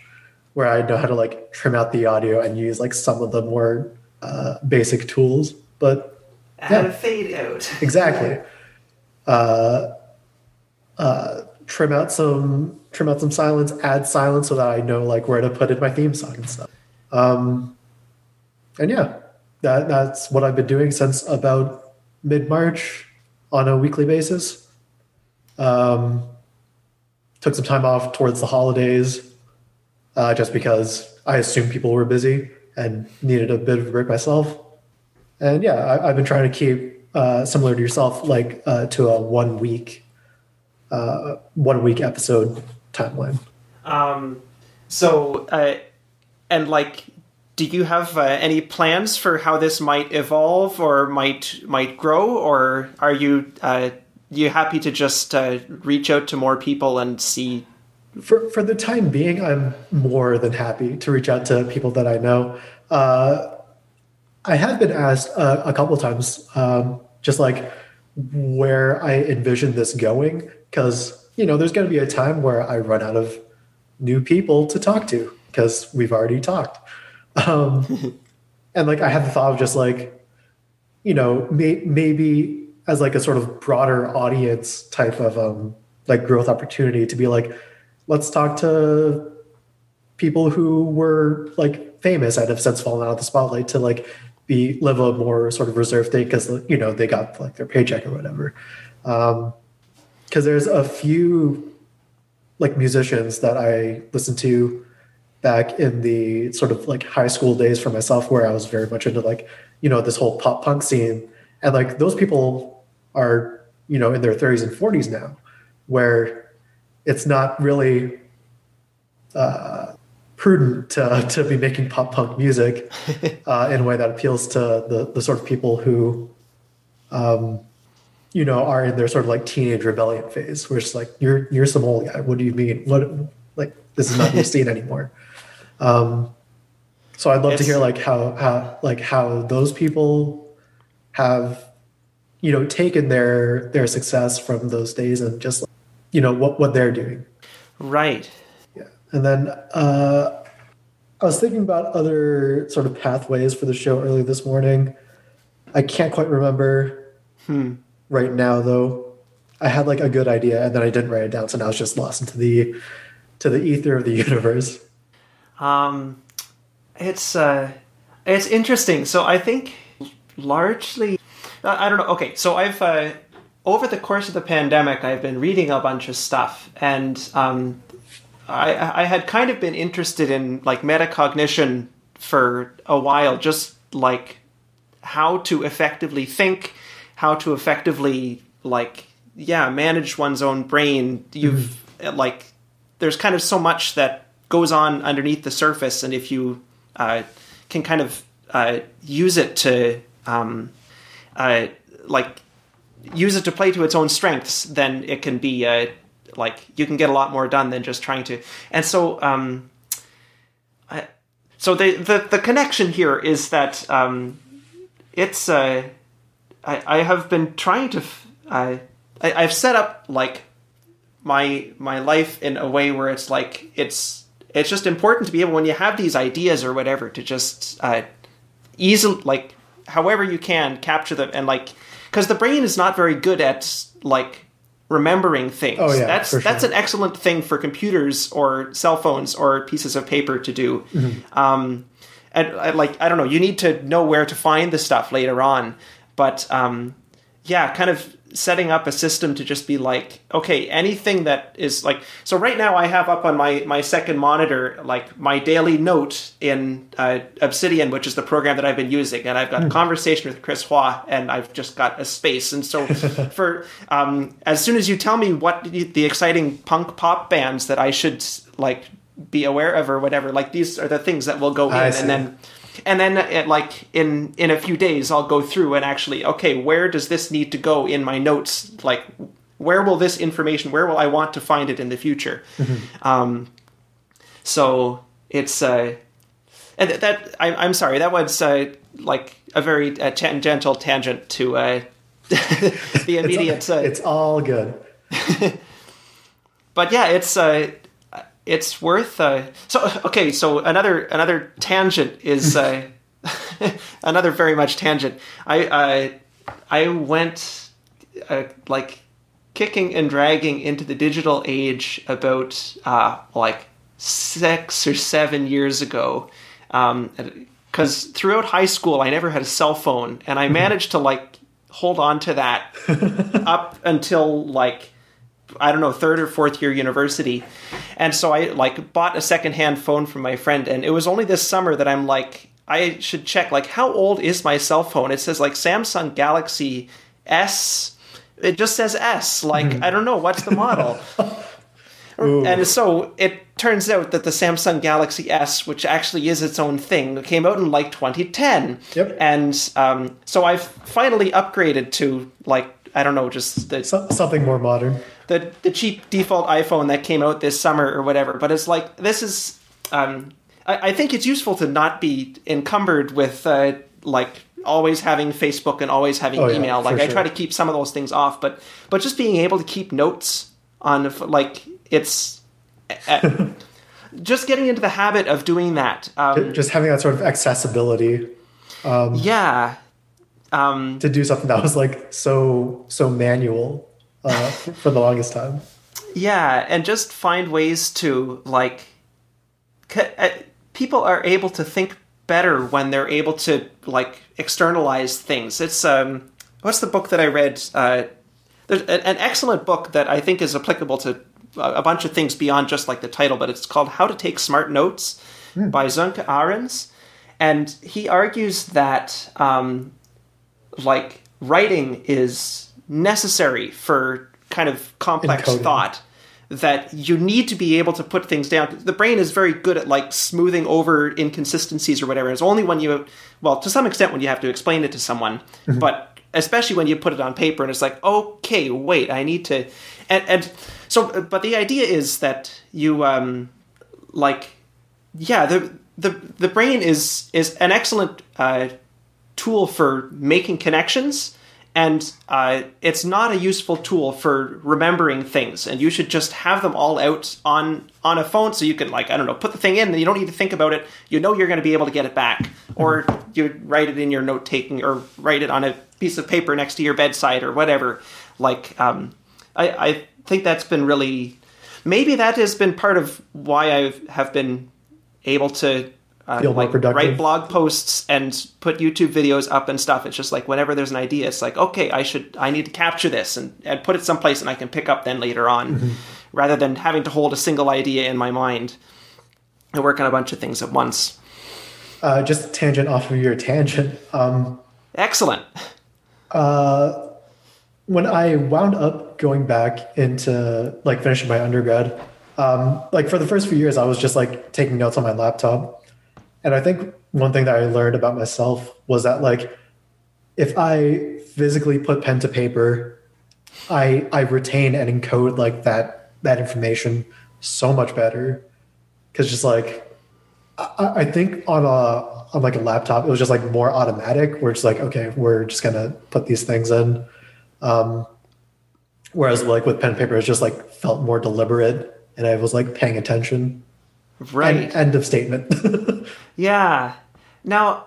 where I know how to like trim out the audio and use like some of the more uh, basic tools. But yeah. a fade out. exactly. Uh, uh, trim out some trim out some silence, add silence so that I know like where to put in my theme song and stuff. Um, and yeah, that that's what I've been doing since about mid March on a weekly basis. Um, took some time off towards the holidays, uh, just because I assumed people were busy and needed a bit of a break myself and yeah, I, have been trying to keep uh, similar to yourself, like uh, to a one week, uh, one week episode timeline. Um, so, uh, and like, do you have uh, any plans for how this might evolve or might might grow, or are you uh, you happy to just reach out to more people and see? For for the time being, I'm more than happy to reach out to people that I know. Uh, I have been asked uh, a couple times, um, just like where I envision this going, because you know, there's going to be a time where I run out of new people to talk to because we've already talked, um, and like I had the thought of just like, you know, may- maybe as like a sort of broader audience type of um, like growth opportunity to be like, let's talk to people who were like famous and have since fallen out of the spotlight to like be live a more sort of reserved thing because you know they got like their paycheck or whatever. Because there's a few like musicians that I listened to back in the sort of like high school days for myself, where I was very much into like you know this whole pop punk scene, and like those people are you know in their 30s and 40s now, where it's not really uh, prudent to, to be making pop punk music uh, in a way that appeals to the, the sort of people who, um, you know, are in their sort of like teenage rebellion phase, where it's like, you're, you're some old guy. What do you mean? What, like, this is not your scene anymore. Um, so I'd love it's, to hear like how, how, like how those people have, you know, taken their, their success from those days and just, like, you know, what, what they're doing. Right. Yeah. And then uh, I was thinking about other sort of pathways for the show early this morning. I can't quite remember hmm. Right now, though. I had like a good idea and then I didn't write it down, so now it's just lost into the to the ether of the universe. Um, it's uh, it's interesting. So I think largely, I don't know. Okay, so I've uh, over the course of the pandemic, I've been reading a bunch of stuff, and um, I I had kind of been interested in like metacognition for a while, just like how to effectively think, how to effectively like yeah manage one's own brain. You've mm-hmm. like there's kind of so much that goes on underneath the surface, and if you uh, can kind of uh, use it to um, uh, like use it to play to its own strengths, then it can be uh, like you can get a lot more done than just trying to. And so, um, I, so the, the the connection here is that um, it's uh, I, I have been trying to I, I've set up like my my life in a way where it's like it's it's just important to be able when you have these ideas or whatever to just uh, easily like however you can capture them and like because the brain is not very good at like remembering things. Oh, yeah, that's sure. that's an excellent thing for computers or cell phones or pieces of paper to do. Mm-hmm. Um, and, and, like I don't know, you need to know where to find the stuff later on. But um, yeah, kind of setting up a system to just be like, okay, anything that is like, so right now I have up on my my second monitor like my daily note in uh, Obsidian, which is the program that I've been using, and I've got mm. a conversation with Chris Hua, and I've just got a space, and so for um, as soon as you tell me what the exciting punk pop bands that I should like be aware of or whatever, like these are the things that will go in, and then and then it, like in in a few days i'll go through and actually okay where does this need to go in my notes? Like where will this information where will i want to find it in the future? Mm-hmm. um, so it's uh and that I, am sorry that was uh, like a very uh, tangential tangent to uh, the immediate it's, all, it's all good. But yeah it's uh it's worth uh, so okay so another another tangent is uh, another very much tangent i i i went uh, like kicking and dragging into the digital age about uh, like six or seven years ago because um, throughout high school i never had a cell phone and i mm-hmm. managed to like hold on to that up until like I don't know, third or fourth year university. And so I like bought a secondhand phone from my friend and it was only this summer that I'm like I should check like how old is my cell phone? It says like Samsung Galaxy S. It just says S. Like mm. I don't know what's the model. and so it turns out that the Samsung Galaxy S, which actually is its own thing, came out in like 2010. Yep. And um, so I've finally upgraded to like I don't know, just the, so, something more modern the the cheap default iPhone that came out this summer or whatever. But it's like this is. Um, I, I think it's useful to not be encumbered with uh, like always having Facebook and always having oh, email. Yeah, like I try to keep some of those things off, but but just being able to keep notes on like it's. Uh, just getting into the habit of doing that. Um, just having that sort of accessibility. Um, yeah. Um, to do something that was like so so manual uh, for the longest time. Yeah, and just find ways to like. Uh, people are able to think better when they're able to like externalize things. It's um, what's the book that I read? Uh, there's an excellent book that I think is applicable to a bunch of things beyond just like the title, but it's called How to Take Smart Notes mm. by Sönke Ahrens, and he argues that um, like writing is necessary for kind of complex Encoding. thought that you need to be able to put things down. The brain is very good at like smoothing over inconsistencies or whatever. It's only when you, well, to some extent, when you have to explain it to someone, mm-hmm. but especially when you put it on paper and it's like, okay, wait, I need to, and, and so, but the idea is that you, um, like, yeah, the the the brain is is an excellent uh, tool for making connections and uh, it's not a useful tool for remembering things and you should just have them all out on on a phone so you can like i don't know put the thing in and you don't need to think about it. You know you're going to be able to get it back. Or you write it in your note taking or write it on a piece of paper next to your bedside or whatever. Like um, I, I think that's been really maybe that has been part of why I have been able to uh, Feel more like productive. write blog posts and put YouTube videos up and stuff. It's just like whenever there's an idea, it's like okay, I should I need to capture this and, and put it someplace and I can pick up then later on, Mm-hmm. rather than having to hold a single idea in my mind and work on a bunch of things at once. Uh, just tangent off of your tangent. Um, Excellent. when I wound up going back into like finishing my undergrad, um, like for the first few years, I was just like taking notes on my laptop. And I think one thing that I learned about myself was that like if I physically put pen to paper, I I retain and encode like that that information so much better. Cause just like I, I think on a on like a laptop, it was just like more automatic. Where it's like, okay, we're just gonna put these things in. Um, whereas like with pen and paper, it just like felt more deliberate, and I was like paying attention. Right. End, end of statement. Yeah. Now,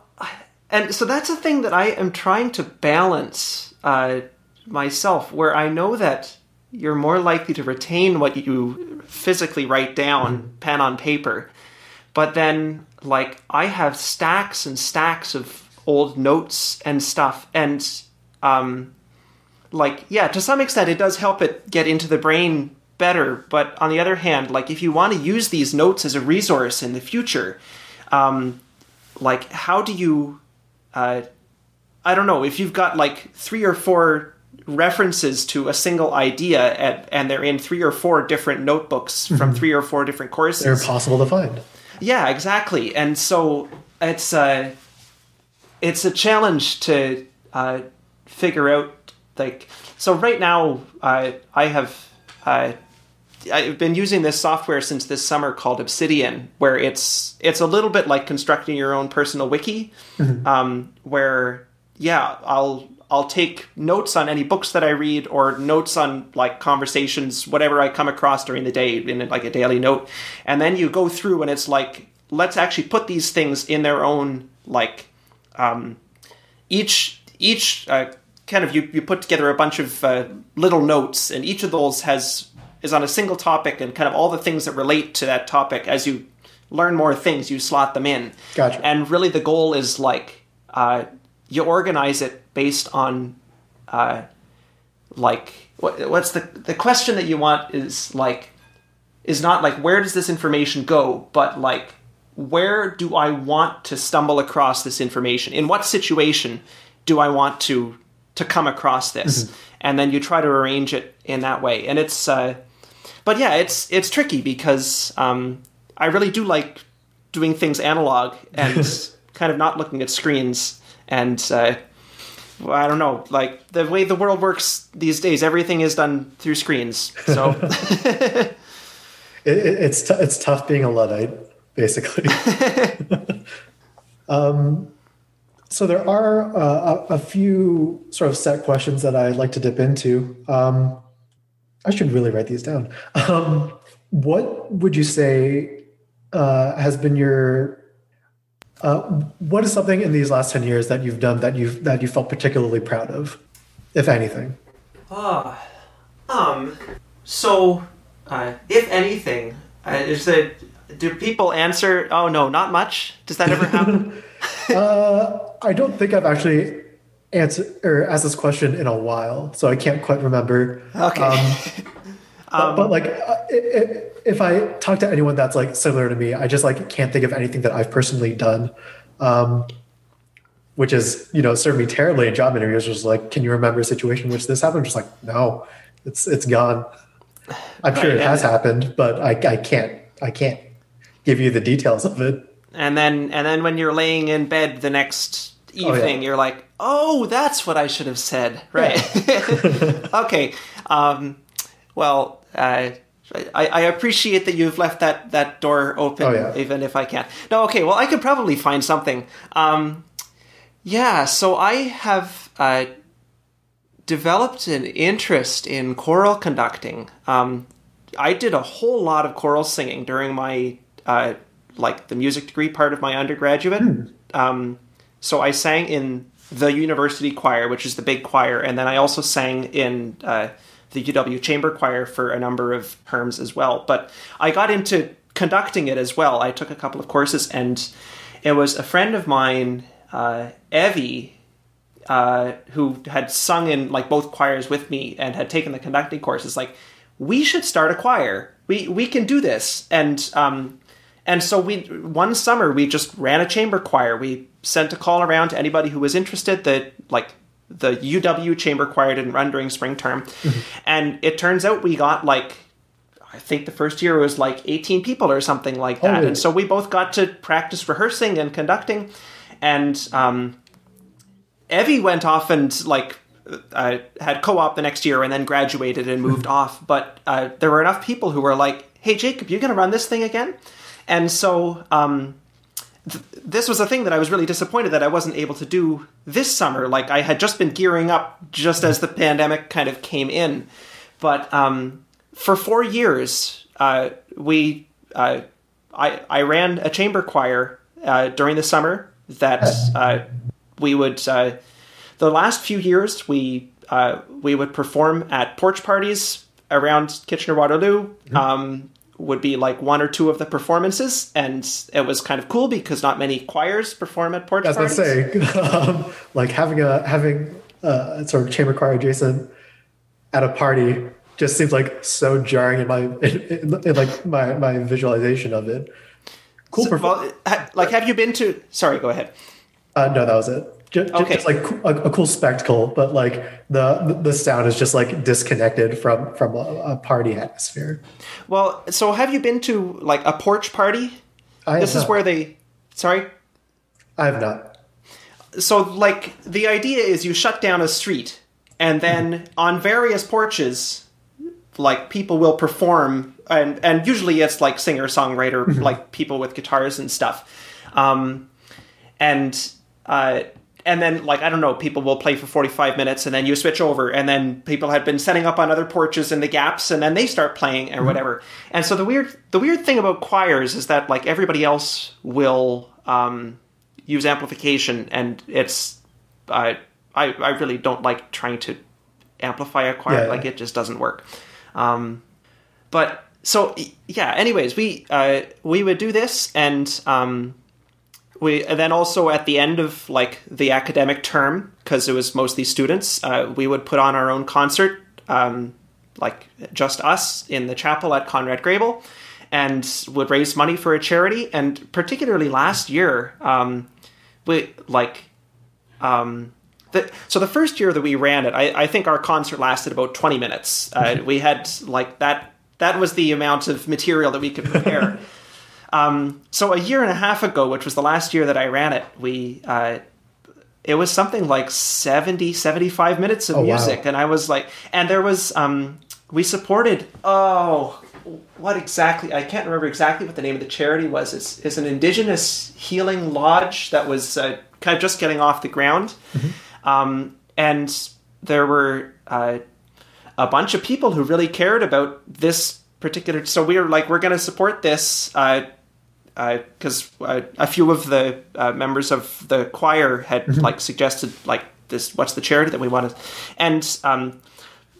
and so that's a thing that I am trying to balance uh, myself, where I know that you're more likely to retain what you physically write down, pen on paper. But then, like, I have stacks and stacks of old notes and stuff, and um, like, yeah, to some extent, it does help it get into the brain better. But on the other hand, like, if you want to use these notes as a resource in the future, um, like how do you uh, i don't know if you've got like three or four references to a single idea and, and they're in three or four different notebooks from three or four different courses They're possible to find. yeah, exactly. And so it's a it's a challenge to uh, figure out like so right now uh, I have uh, I've been using this software since this summer called Obsidian, where it's it's a little bit like constructing your own personal wiki, um, where yeah, I'll I'll take notes on any books that I read or notes on like conversations, whatever I come across during the day in like a daily note, and then you go through and it's like let's actually put these things in their own like um, each each uh, kind of you, you put together a bunch of uh, little notes and each of those has is on a single topic and kind of all the things that relate to that topic. As you learn more things you slot them in. Gotcha. and really the goal is like uh, you organize it based on uh, like what, what's the the question that you want is like is not like where does this information go? But like where do i want to stumble across this information? In what situation do i want to to come across this? And then you try to arrange it in that way. And it's uh but yeah it's it's tricky because um i really do like doing things analog and kind of not looking at screens and uh I don't know, like the way the world works these days, everything is done through screens. So It, it, it's t- it's tough being a luddite, basically. um, so there are uh, a, a few sort of set questions that I'd like to dip into. Um, I should really write these down. Um, what would you say uh, has been your uh, what is something in these last ten years that you've done that you have that you felt particularly proud of, if anything? Ah, um, so, uh, if anything, uh, is it, do people answer, oh no, not much? Does that ever happen? Uh, I don't think I've actually answered or asked this question in a while, so I can't quite remember. Okay. Um, but, but, like, uh, if I talk to anyone that's like similar to me, I just like can't think of anything that I've personally done, um, which is you know served me terribly in job interviews. Just like, can you remember a situation in which this happened? Just like, no, it's it's gone. I'm sure Right, it has happened, but I, I can't I can't give you the details of it. and then, and then when you're laying in bed the next evening, you're like, oh, that's what I should have said. Right. okay. Um, well, uh, I, I appreciate that you've left that, that door open, Oh, yeah. even if I can't. No, okay. Well, I could probably find something. Um, yeah. So I have uh, developed an interest in choral conducting. Um, I did a whole lot of choral singing during my uh, like the music degree part of my undergraduate. Um, so I sang in the university choir, which is the big choir, and then I also sang in uh, the UW chamber choir for a number of terms as well. But I got into conducting it as well. I took a couple of courses, and it was a friend of mine, uh, Evie, uh, who had sung in like both choirs with me and had taken the conducting courses. Like, we should start a choir. We we can do this, and um, and so we one summer we just ran a chamber choir. We sent a call around to anybody who was interested. That like the UW chamber choir didn't run during spring term, mm-hmm. and it turns out we got like I think the first year was like 18 people or something like that. Oh, and so we both got to practice rehearsing and conducting. And um, Evie went off and like uh, had co-op the next year and then graduated and moved off. But uh, there were enough people who were like, "Hey, Jacob, you going to run this thing again?" And so um, th- this was a thing that I was really disappointed that I wasn't able to do this summer. Like I had just been gearing up just as the pandemic kind of came in. But um, for four years, uh, we uh, I I ran a chamber choir uh, during the summer that uh, we would. Uh, the last few years, we we would perform at porch parties around Kitchener Waterloo. Mm-hmm. Um, would be like one or two of the performances, and it was kind of cool because not many choirs perform at porch As parties. I say, um, like having a having a sort of chamber choir adjacent at a party just seems like so jarring in my in, in, in like my my visualization of it. Cool. So, well, like, have you been to? Sorry, go ahead. Uh, no, that was it. Just, okay. just like a, a, cool spectacle, but like the the sound is just like disconnected from from a, a party atmosphere. Well, so have you been to like a porch party? I this is not. where they. Sorry, I have not. So, like, the idea is you shut down a street, and then mm-hmm. on various porches, like people will perform, and and usually it's like singer songwriter, mm-hmm. like people with guitars and stuff, um, and. Uh, and then like I don't know, people will play for 45 minutes and then you switch over and then people had been setting up on other porches in the gaps and then they start playing or mm-hmm. whatever. And so the weird the weird thing about choirs is that like everybody else will um, use amplification and it's uh, I I really don't like trying to amplify a choir yeah. like it just doesn't work. Um, but so yeah, anyways, we uh, we would do this and um, we and then also at the end of like the academic term because it was mostly students uh, we would put on our own concert um, like just us in the chapel at conrad grebel and would raise money for a charity. And particularly last year um, we like um, the, so the first year that we ran it I, I think our concert lasted about 20 minutes. Uh, we had like that that was the amount of material that we could prepare Um, so a year and a half ago, which was the last year that I ran it, we uh, it was something like 70, 75 minutes of oh, music, wow. and I was like, and there was um, we supported oh what exactly I can't remember exactly what the name of the charity was. It's, it's an indigenous healing lodge that was uh, kind of just getting off the ground, mm-hmm. um, and there were uh, a bunch of people who really cared about this particular. So we were like, we're going to support this. Uh, because uh, a few of the uh, members of the choir had mm-hmm. like suggested like this what's the charity that we wanted and um,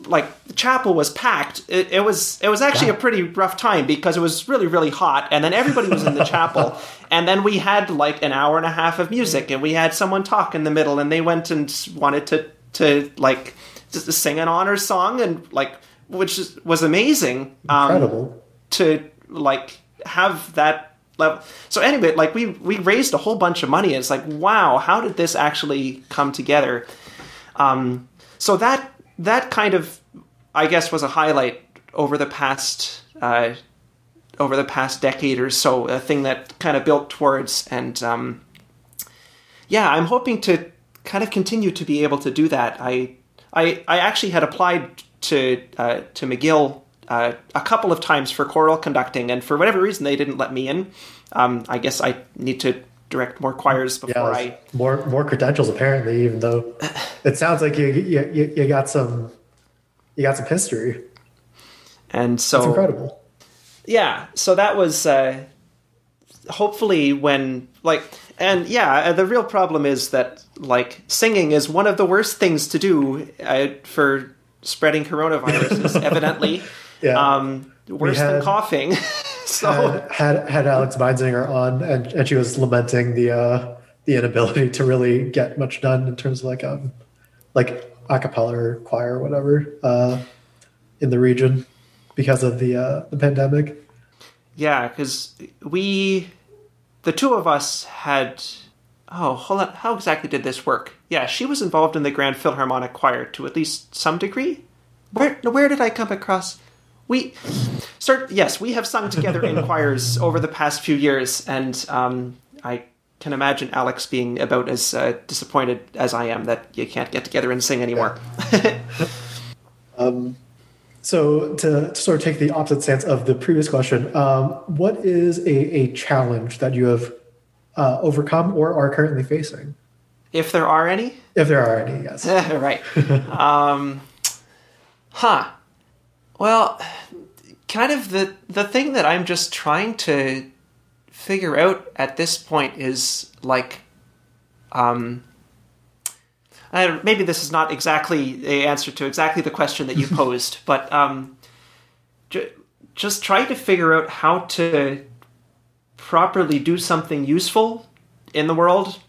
like the chapel was packed it, it was it was actually yeah. a pretty rough time because it was really really hot and then everybody was in the chapel and then we had like an hour and a half of music and we had someone talk in the middle and they went and wanted to to like just sing an honor song and like which was amazing um, incredible to like have that level. So anyway, like we we raised a whole bunch of money. it's like, wow, how did this actually come together? Um, so that that kind of, I guess, was a highlight over the past uh, over the past decade or so. A thing that kind of built towards, and um, yeah, I'm hoping to kind of continue to be able to do that. I I I actually had applied to uh, to McGill uh, a couple of times for choral conducting, and for whatever reason they didn't let me in. Um, I guess I need to direct more choirs before yeah, I more more credentials apparently. Even though it sounds like you you, you got some you got some history, and so it's incredible. Yeah, so that was uh, hopefully when like and yeah, uh, the real problem is that like singing is one of the worst things to do uh, for spreading coronaviruses, evidently. Yeah. Um, worse than coughing. so had, had had Alex Beinzinger on, and, and she was lamenting the uh, the inability to really get much done in terms of like um like a cappella or choir or whatever uh, in the region because of the uh, the pandemic. yeah, because we, the two of us had. Oh, hold on. How exactly did this work? Yeah, she was involved in the Grand Philharmonic Choir to at least some degree. Where where did I come across? We start. Yes, we have sung together in choirs over the past few years, and um, I can imagine Alex being about as uh, disappointed as I am that you can't get together and sing anymore. So to, to sort of take the opposite stance of the previous question, um, what is a, a challenge that you have uh, overcome or are currently facing, if there are any, if there are any? Yes. right. um, huh. Well, kind of the the thing that I'm just trying to figure out at this point is like, um, I maybe this is not exactly the answer to exactly the question that you posed, but um, ju- just trying to figure out how to properly do something useful in the world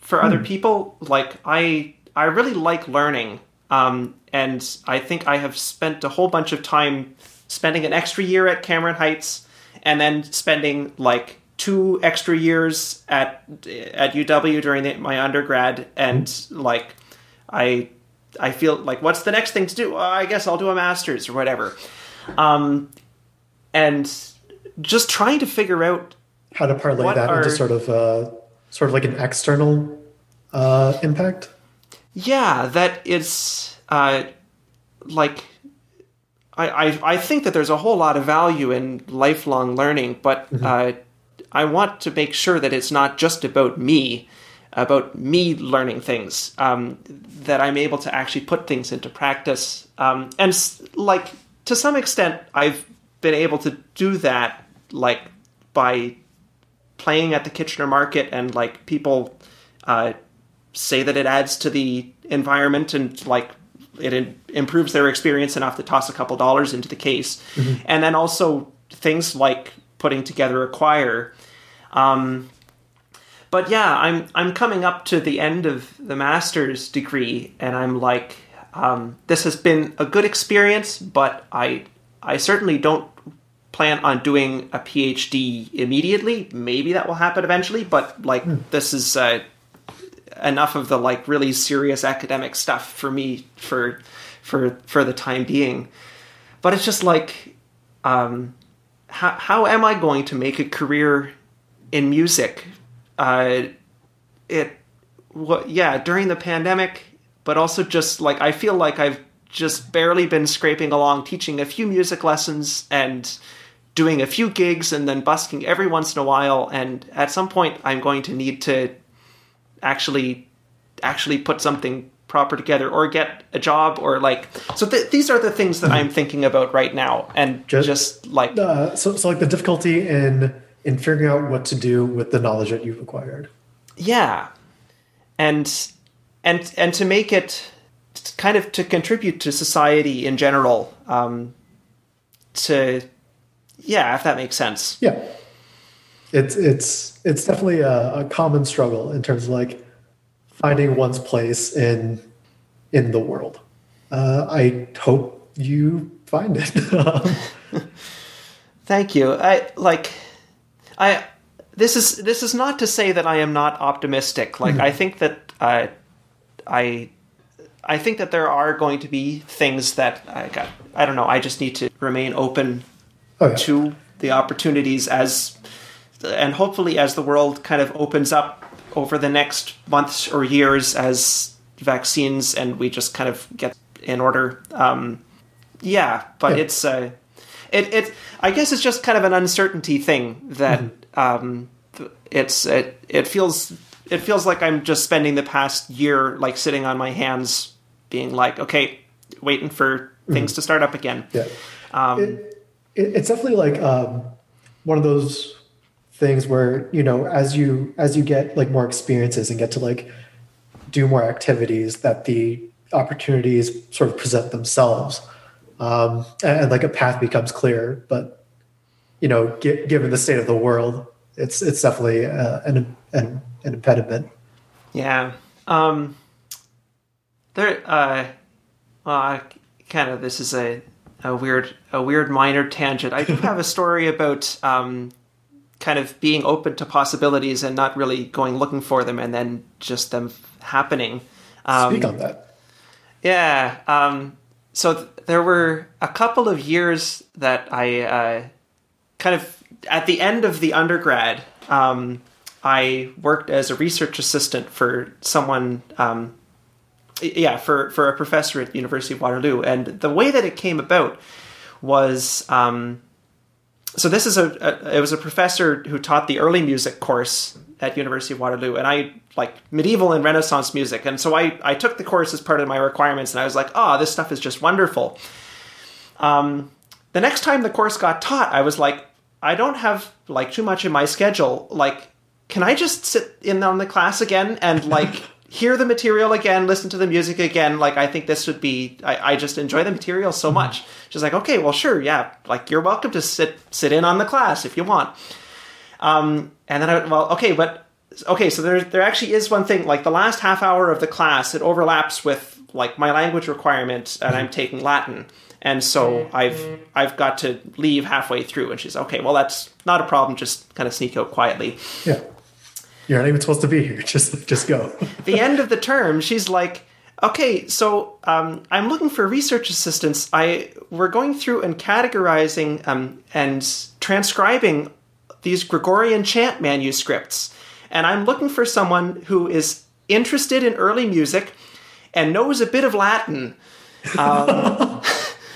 for other people. Like I, I really like learning, um, and I think I have spent a whole bunch of time spending an extra year at Cameron Heights, and then spending like two extra years at at UW during the, my undergrad, and like I I feel like what's the next thing to do? Well, I guess I'll do a master's or whatever. Um, and just trying to figure out How to parlay that are- into sort of uh, sort of like an external uh, impact. Yeah, that it's uh, like I, I I think that there's a whole lot of value in lifelong learning, but uh, I want to make sure that it's not just about me, about me learning things. Um, that I'm able to actually put things into practice, um, and s- like to some extent, I've been able to do that, like by playing at the Kitchener Market and like people. Uh, say that it adds to the environment and like it in- improves their experience enough to toss a couple dollars into the case. And then also things like putting together a choir um, but yeah i'm i'm coming up to the end of the master's degree and i'm like um, this has been a good experience but i i certainly don't plan on doing a phd immediately. Maybe that will happen eventually but like this is uh, enough of the like really serious academic stuff for me for for for the time being. But it's just like um how, how am i going to make a career in music? Uh it what yeah during the pandemic but also just like i feel like i've just barely been scraping along teaching a few music lessons and doing a few gigs and then busking every once in a while. And at some point i'm going to need to actually actually put something proper together or get a job or like so th- these are the things that i'm thinking about right now and Just- just, like Uh, so, so like the difficulty in in figuring out what to do with the knowledge that you've acquired. yeah. And and and to make it kind of to contribute to society in general um to yeah if that makes sense. Yeah, it's it's it's definitely a, a common struggle in terms of like finding one's place in in the world. Uh, I hope you find it. Thank you. I like I this is this is not to say that I am not optimistic. Like I think that uh, I I think that there are going to be things that I got I don't know, I just need to remain open okay. to the opportunities as and hopefully as the world kind of opens up over the next months or years as vaccines and we just kind of get in order um yeah but Yeah. it's uh it it i guess it's just kind of an uncertainty thing that um it's it it feels it feels like i'm just spending the past year like sitting on my hands being like okay waiting for things to start up again Yeah. um it, it, it's definitely like um, one of those things where you know as you as you get like more experiences and get to like do more activities that the opportunities sort of present themselves, um, and, and, like a path becomes clear. But you know, get, given the state of the world, it's it's definitely uh, an, an an impediment. Yeah. Um, there. Uh, well, kind of. This is a a weird a weird minor tangent. I do have a story about um, kind of being open to possibilities and not really going looking for them, and then just them happening. Um, Speak on that. Yeah. Um, so th- there were a couple of years that I uh, kind of at the end of the undergrad. Um, I worked as a research assistant for someone um, yeah, for for a professor at the University of Waterloo, and the way that it came about was um, so this is a, a, it was a professor who taught the early music course at University of Waterloo, and I like medieval and Renaissance music, and so I I took the course as part of my requirements, and I was like, oh, this stuff is just wonderful. Um, the next time the course got taught, I was like, I don't have like too much in my schedule, like. Can I just sit in on the class again and like hear the material again, listen to the music again. Like, I think this would be, I, I just enjoy the material so hmm. much. She's like, okay, well, sure, yeah, like you're welcome to sit sit in on the class if you want. Um, and then I, well, okay, but okay, so there there actually is one thing. Like the last half hour of the class, it overlaps with like my language requirement, and I'm hmm. taking Latin. And so hmm. I've I've got to leave halfway through, and she's okay. Well, that's not a problem. Just kind of sneak out quietly. Yeah. You're not even supposed to be here. Just just go. the end of the term, she's like, okay, so um, I'm looking for research assistants. I we're going through and categorizing um, and transcribing these Gregorian chant manuscripts, and I'm looking for someone who is interested in early music and knows a bit of Latin. Um,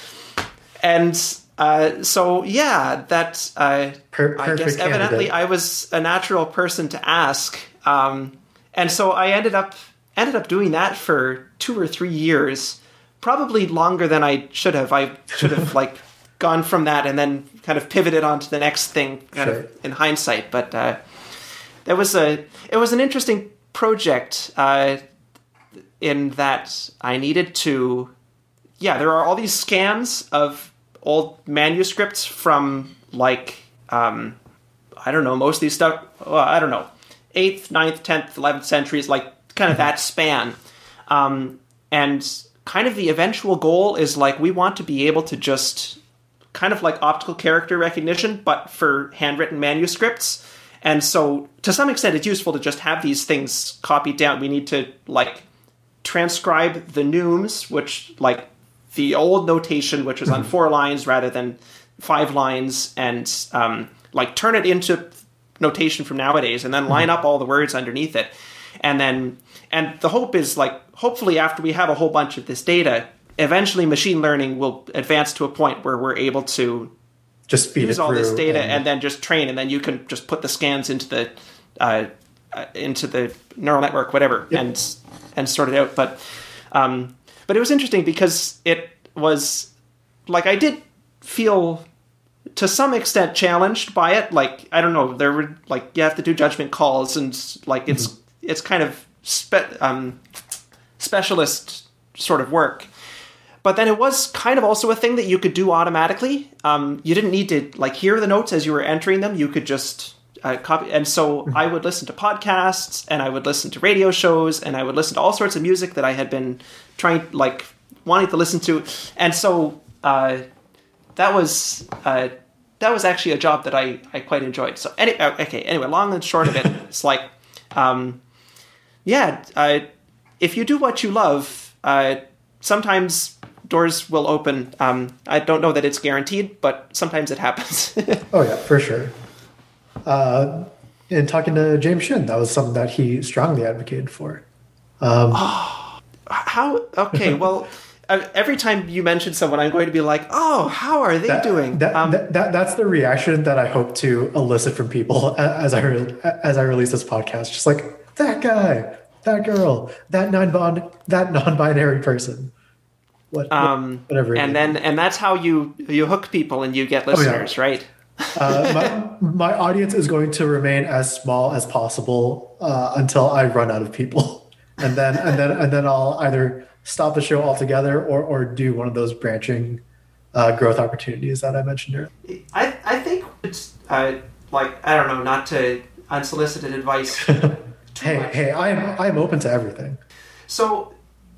and uh, so yeah, that uh, per- I guess evidently. I was a natural person to ask, um, and so I ended up ended up doing that for two or three years, probably longer than I should have. I should have like gone from that and then kind of pivoted on to the next thing, kind sure. of in hindsight. But uh, there was a it was an interesting project uh, in that I needed to. Yeah, there are all these scans of old manuscripts from like um, I don't know most of these stuff. Well, I don't know eighth, 9th, tenth, eleventh centuries, like kind of that span. Um, and kind of the eventual goal is like we want to be able to just kind of like optical character recognition, but for handwritten manuscripts. And so, to some extent, it's useful to just have these things copied down. We need to like transcribe the neumes, which like the old notation, which was on mm-hmm. four lines rather than five lines, and um, like turn it into notation from nowadays, and then line mm-hmm. up all the words underneath it, and then and the hope is like hopefully after we have a whole bunch of this data, eventually machine learning will advance to a point where we're able to just use all this data and, and, then just train, and then you can just put the scans into the uh, uh, into the neural network, whatever, yep. and and sort it out. But um, but it was interesting because it was like I did feel to some extent challenged by it. Like I don't know, there were like you have to do judgment calls and like it's mm-hmm. it's kind of spe- um, specialist sort of work. But then it was kind of also a thing that you could do automatically. Um, you didn't need to like hear the notes as you were entering them. You could just uh, copy. And so mm-hmm. I would listen to podcasts and I would listen to radio shows and I would listen to all sorts of music that I had been trying, like, wanting to listen to. And so uh, that was. Uh, that was actually a job that I, I quite enjoyed. So any, uh, okay, anyway, long and short of it, it's like, um, yeah, uh, if you do what you love, uh, sometimes doors will open. Um, I don't know that it's guaranteed, but sometimes it happens. oh yeah, for sure uh, in talking to James Shin, that was something that he strongly advocated for. Um, oh, how? Okay, well. every time you mention someone, I'm going to be like, "Oh, how are they that, doing?" That, um, that, that, that's the reaction that I hope to elicit from people as I as I release this podcast. Just like that guy, that girl, that non bond, that non-binary person. What, um, whatever. And then and that's how you you hook people and you get listeners, oh, yeah. right? Uh, my, my audience is going to remain as small as possible uh, until I run out of people. and then and then and then I'll either stop the show altogether or or do one of those branching uh, growth opportunities that I mentioned earlier. I I think it's uh, like I don't know, not to unsolicited advice. hey much. hey, I'm I'm open to everything. So,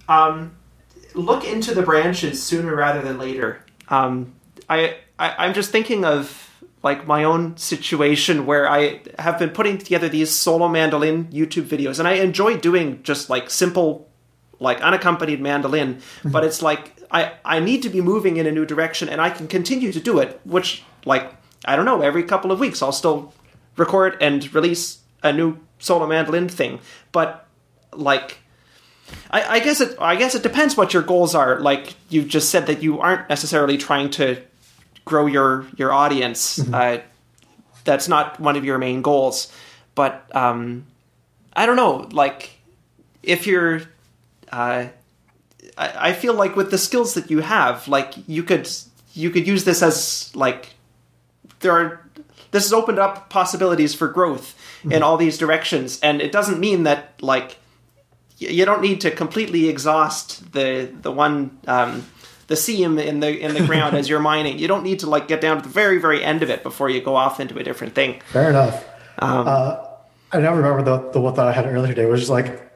um, look into the branches sooner rather than later. Um, I, I I'm just thinking of like my own situation where I have been putting together these solo mandolin YouTube videos, and I enjoy doing just like simple, like unaccompanied mandolin. Mm-hmm. But it's like I I need to be moving in a new direction, and I can continue to do it. Which like I don't know, every couple of weeks I'll still record and release a new solo mandolin thing. But like I, I guess it. I guess it depends what your goals are. Like you just said that you aren't necessarily trying to grow your your audience. Uh, that's not one of your main goals. But um, I don't know. Like if you're, uh, I, I feel like with the skills that you have, like you could you could use this as like there are. This has opened up possibilities for growth in all these directions, and it doesn't mean that like you don't need to completely exhaust the the one um, the seam in the in the ground as you're mining. You don't need to like get down to the very very end of it before you go off into a different thing. Fair enough. uh, I now remember the the one that I had earlier today was just like,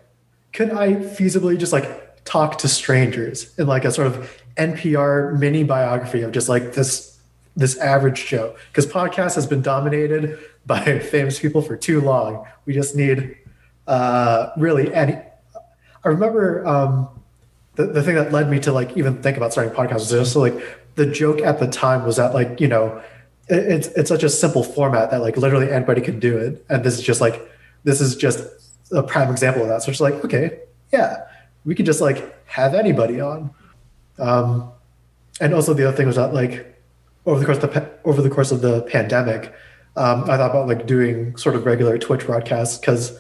could I feasibly just like talk to strangers in like a sort of NPR mini biography of just like this this average Joe? Because podcast has been dominated by famous people for too long. We just need uh, really any. I remember um, the the thing that led me to like even think about starting a podcast was just like the joke at the time was that like you know it, it's it's such a simple format that like literally anybody can do it, and this is just like this is just a prime example of that. So it's like okay, yeah, we could just like have anybody on. Um, and also the other thing was that like over the course of the over the course of the pandemic, um, I thought about like doing sort of regular Twitch broadcasts because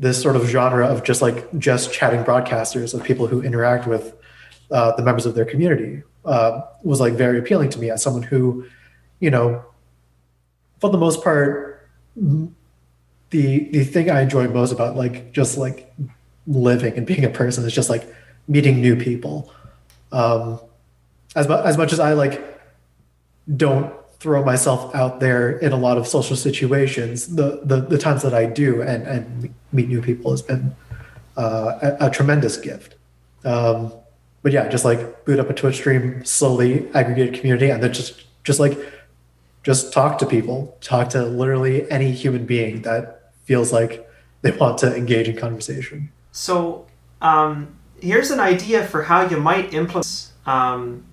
this sort of genre of just like just chatting broadcasters of people who interact with uh, the members of their community uh, was like very appealing to me as someone who, you know, for the most part, the the thing I enjoy most about like just like living and being a person is just like meeting new people. Um, as mu- as much as I like don't throw myself out there in a lot of social situations, the the, the times that I do and and meet new people has been uh, a, a tremendous gift. Um, but yeah, just like boot up a Twitch stream, slowly aggregate community, and then just just like just talk to people, talk to literally any human being that feels like they want to engage in conversation. So um, here's an idea for how you might implement. Um,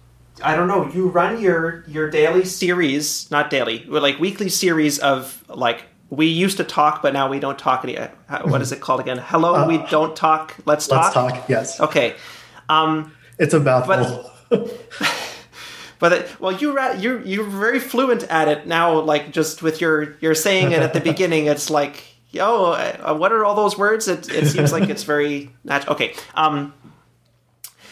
I don't know. You run your your daily series, not daily, but like weekly series of like we used to talk, but now we don't talk any. uh, What is it called again? Hello, we don't talk. Let's talk. Let's talk. Yes, Okay. Um, it's a mouthful. but it, well, you you you're very fluent at it now. Like just with your you're saying it at the beginning, it's like yo, uh, what are all those words? It it seems like it's very natural. Okay. Um.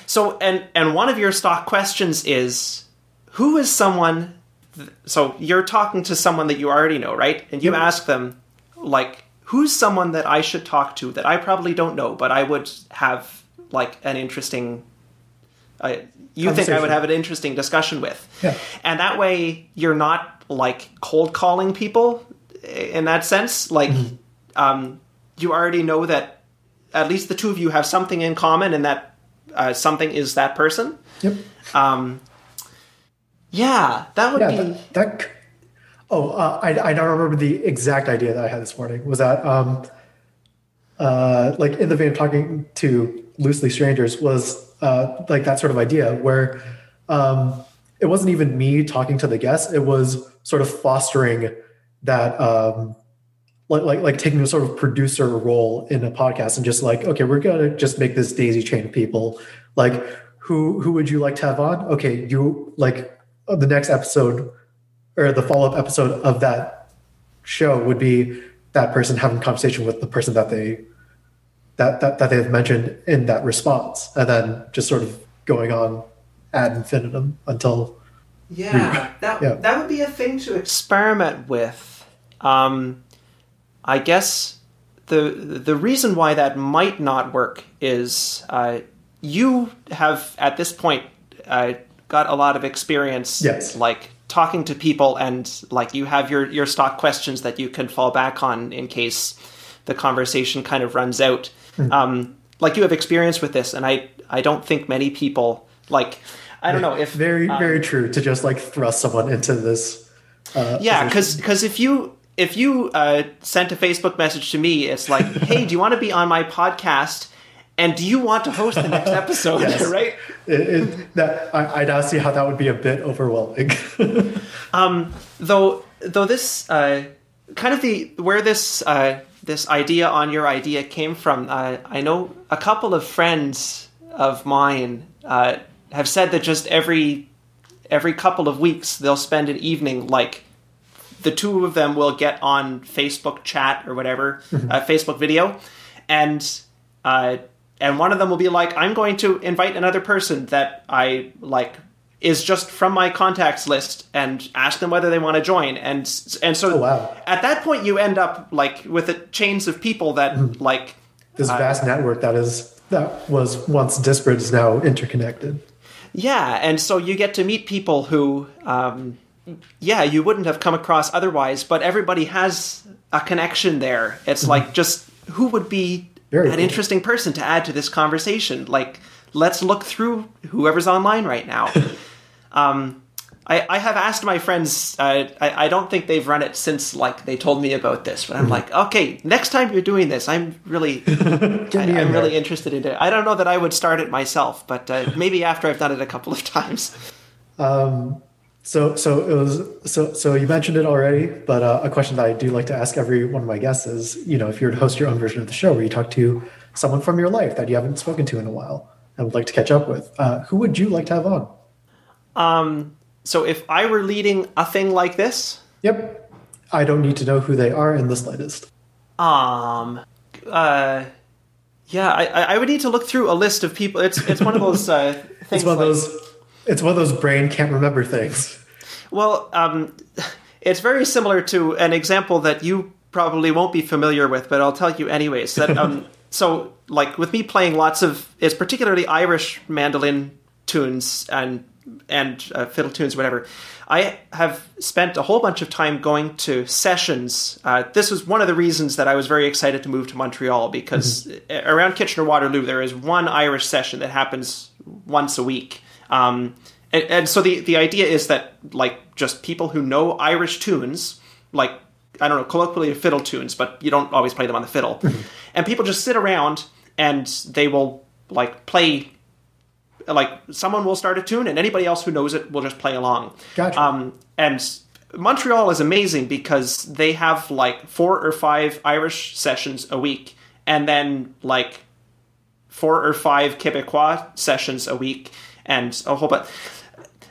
So and and one of your stock questions is who is someone. th- So you're talking to someone that you already know, right? And you ask them like, who's someone that I should talk to that I probably don't know, but I would have like an interesting I you think I would have an interesting discussion with. Yeah. And that way you're not like cold calling people in that sense. Like Mm-hmm. um, you already know that at least the two of you have something in common and that uh, something is that person. yep. Um, yeah, that would Yeah. be That, that Oh, uh, I I now remember the exact idea that I had this morning. Was that um, uh, like in the vein of talking to loosely strangers was uh, like that sort of idea where um, it wasn't even me talking to the guests. It was sort of fostering that um, like like like taking a sort of producer role in a podcast and just like okay, we're gonna just make this daisy chain of people. Like who who would you like to have on? Okay, you like uh, the next episode or the follow up episode of that show would be that person having a conversation with the person that they that that, that they've mentioned in that response and then just sort of going on ad infinitum until Yeah, that Yeah. that would be a thing to experiment with. Um, I guess the the reason why that might not work is uh, you have at this point uh, got a lot of experience, Yes. like talking to people, and like you have your your stock questions that you can fall back on in case the conversation kind of runs out. Hmm. Um, like you have experience with this, and I I don't think many people like I don't know if Very, um, very true to just like thrust someone into this. Uh, yeah, position. because if you if you uh, sent a Facebook message to me, it's like, hey, do you want to be on my podcast? And do you want to host the next episode? Yes. right? It, it, that I, I now see how that would be a bit overwhelming. Though though this uh, kind of the where this uh, this idea on your idea came from, uh, I know a couple of friends of mine uh, have said that just every every couple of weeks they'll spend an evening like the two of them will get on Facebook chat or whatever, uh, Facebook video, and uh, and one of them will be like, "I'm going to invite another person that I like is just from my contacts list and ask them whether they want to join." And and so Oh, wow. at that point you end up like with a chains of people that like this vast network that is that was once disparate is now interconnected. Yeah, and so you get to meet people who, um, yeah, you wouldn't have come across otherwise, but everybody has a connection there. It's like just who would be Very an cool. interesting person to add to this conversation? Like, let's look through whoever's online right now. um, I, I have asked my friends. Uh, I, I don't think they've run it since like they told me about this, but I'm like, okay, next time you're doing this, I'm really I, me in I'm really interested in it. I don't know that I would start it myself, but uh, maybe after I've done it a couple of times. So, so it was. So, so you mentioned it already, but uh, a question that I do like to ask every one of my guests is, you know, if you were to host your own version of the show where you talk to someone from your life that you haven't spoken to in a while and would like to catch up with, uh, who would you like to have on? So if I were leading a thing like this, Yep, I don't need to know who they are in the slightest. um, uh, yeah, I, I I would need to look through a list of people. It's it's one of those uh, things. It's one of like- those. It's one of those brain can't remember things. Well, um, it's very similar to an example that you probably won't be familiar with, but I'll tell you anyways. That um, so like with me playing lots of it's particularly Irish mandolin tunes and and uh, fiddle tunes, whatever. I have spent a whole bunch of time going to sessions. Uh, this was one of the reasons that I was very excited to move to Montreal because around Kitchener Waterloo there is one Irish session that happens once a week. Um, and, and so the, the idea is that like just people who know Irish tunes, like I don't know, colloquially fiddle tunes, but you don't always play them on the fiddle. and people just sit around and they will like play like someone will start a tune and anybody else who knows it will just play along. Gotcha. Um, and Montreal is amazing because they have like four or five Irish sessions a week, and then like four or five Quebecois sessions a week, and a whole bunch.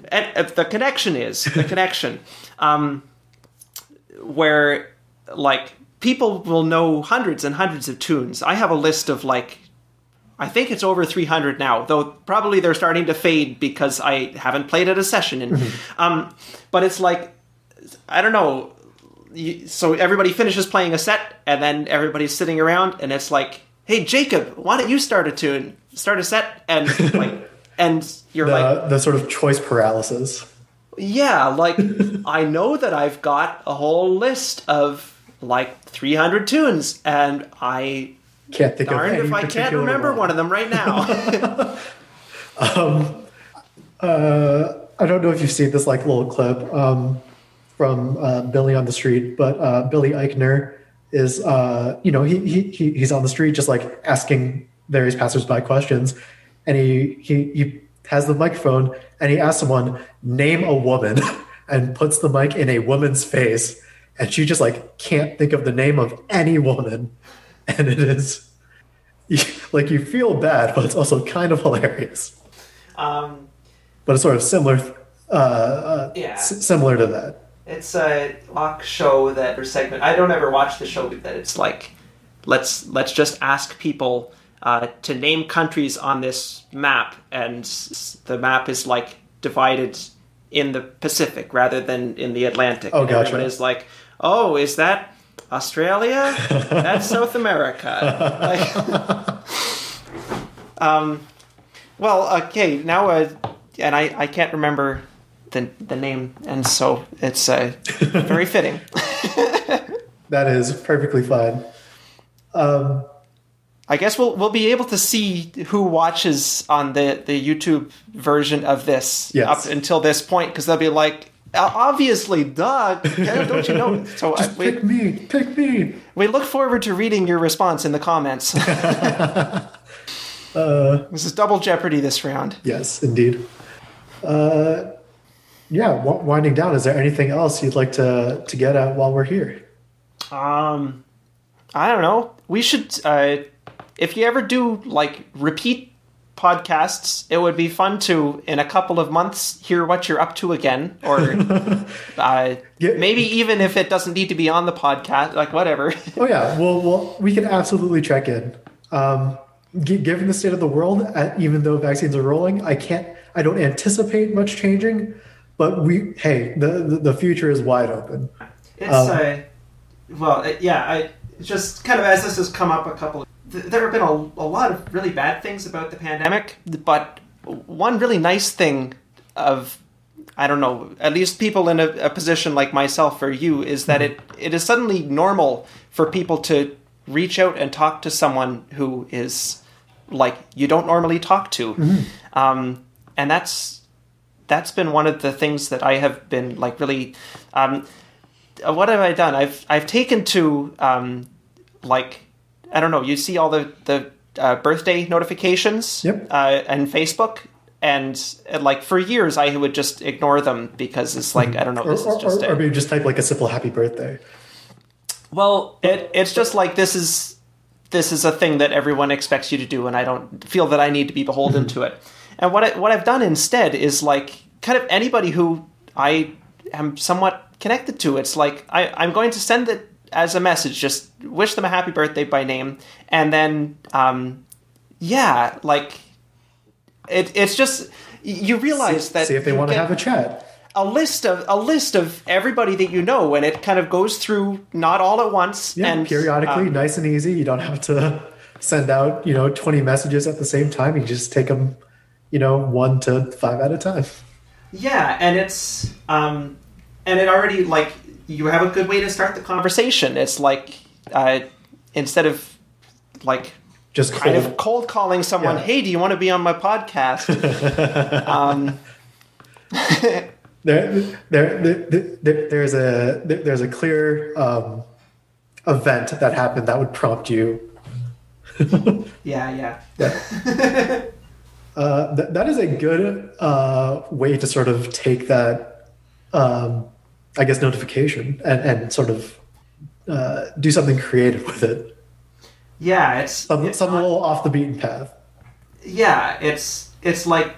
And uh, the connection is the connection, um, where like people will know hundreds and hundreds of tunes. I have a list of like I think it's over 300 now, though probably they're starting to fade because I haven't played at a session. And, um, but it's like, I don't know. You, so everybody finishes playing a set, and then everybody's sitting around, and it's like, hey, Jacob, why don't you start a tune, start a set? And like, and you're The like, the sort of choice paralysis. yeah, like, I know that I've got a whole list of like 300 tunes, and I Can't think of darned if I can't remember one. one of them right now. I don't know if you've seen this like little clip um, from uh, Billy on the street, but uh, Billy Eichner is, uh, you know, he, he he he's on the street just like asking various passersby questions, and he he he has the microphone and he asks someone name a woman, and puts the mic in a woman's face, and she just like can't think of the name of any woman, and it is like you feel bad, but it's also kind of hilarious um, but it's sort of similar, uh, uh, Yeah. s- similar to that. It's a mock show that or segment. I don't ever watch the show that it's like let's let's just ask people uh, to name countries on this map, and the map is like divided in the Pacific rather than in the Atlantic. Oh, And gotcha. Everyone is like, oh, is that Australia? That's South America. Like, um, well, okay, now, uh, and I, I can't remember the, the name, and so it's uh, very fitting. That is perfectly fine. Um, I guess we'll we'll be able to see who watches on the, the YouTube version of this Yes. up until this point because they'll be like, obviously, duh, don't you know? So I, just we, pick me, pick me. we look forward to reading your response in the comments. this is double jeopardy this round. Yes, indeed. Uh, yeah, w- winding down. Is there anything else you'd like to to get at while we're here? Um, I don't know. We should, uh, if you ever do like repeat podcasts, it would be fun to, in a couple of months, hear what you're up to again, or uh, Yeah. maybe even if it doesn't need to be on the podcast, like whatever. Oh yeah, well, well, we can absolutely check in. Um, gi- given the state of the world, uh, even though vaccines are rolling, I can't, I don't anticipate much changing. But we, hey, the the, the future is wide open. It's Um, uh, well, uh, yeah. I just kind of as this has come up a couple. Th- there have been a, a lot of really bad things about the pandemic, but one really nice thing of I don't know, at least people in a, a position like myself or you, is that it, it is suddenly normal for people to reach out and talk to someone who is like you don't normally talk to, um, and that's that's been one of the things that I have been like really. Um, what have I done? I've I've taken to um, like I don't know. You see all the the uh, birthday notifications Yep. uh, and Facebook, and uh, like for years I would just ignore them because it's like I don't know. Or, This is just or, a- or maybe just type like a simple happy birthday. well, it, it's just like this is this is a thing that everyone expects you to do, and I don't feel that I need to be beholden to it. And what I, what I've done instead is like kind of anybody who I am somewhat connected to. It's like I, I'm going to send it as a message, just wish them a happy birthday by name, and then um, yeah, like it, it's just you realize that See if they want to have a chat. a list of a list of everybody that you know, and it kind of goes through not all at once Yeah, and periodically, um, nice and easy. You don't have to send out, you know, 20 messages at the same time. You just take them, you know, one to five at a time. yeah, and it's um, and it already like you have a good way to start the conversation. It's like uh, instead of like Just kind cold. of cold calling someone, Yeah. hey, do you want to be on my podcast? um, there, there, there, there, there's a there, there's a clear um, event that happened that would prompt you. yeah, yeah, Uh, th- that is a good uh, way to sort of take that, um, I guess, notification and, and sort of uh, do something creative with it. yeah. It's Some, it's some not- little off the beaten path. yeah, it's it's like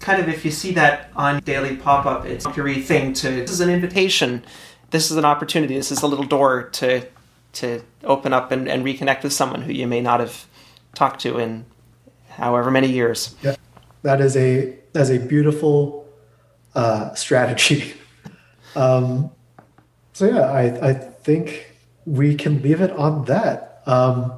kind of if you see that on daily pop up, it's a thing to this is an invitation, this is an opportunity, this is a little door to to open up and, and reconnect with someone who you may not have talked to in however many years. Yeah, that is a that's a beautiful uh, strategy. Um, so yeah, I I think we can leave it on that. Um,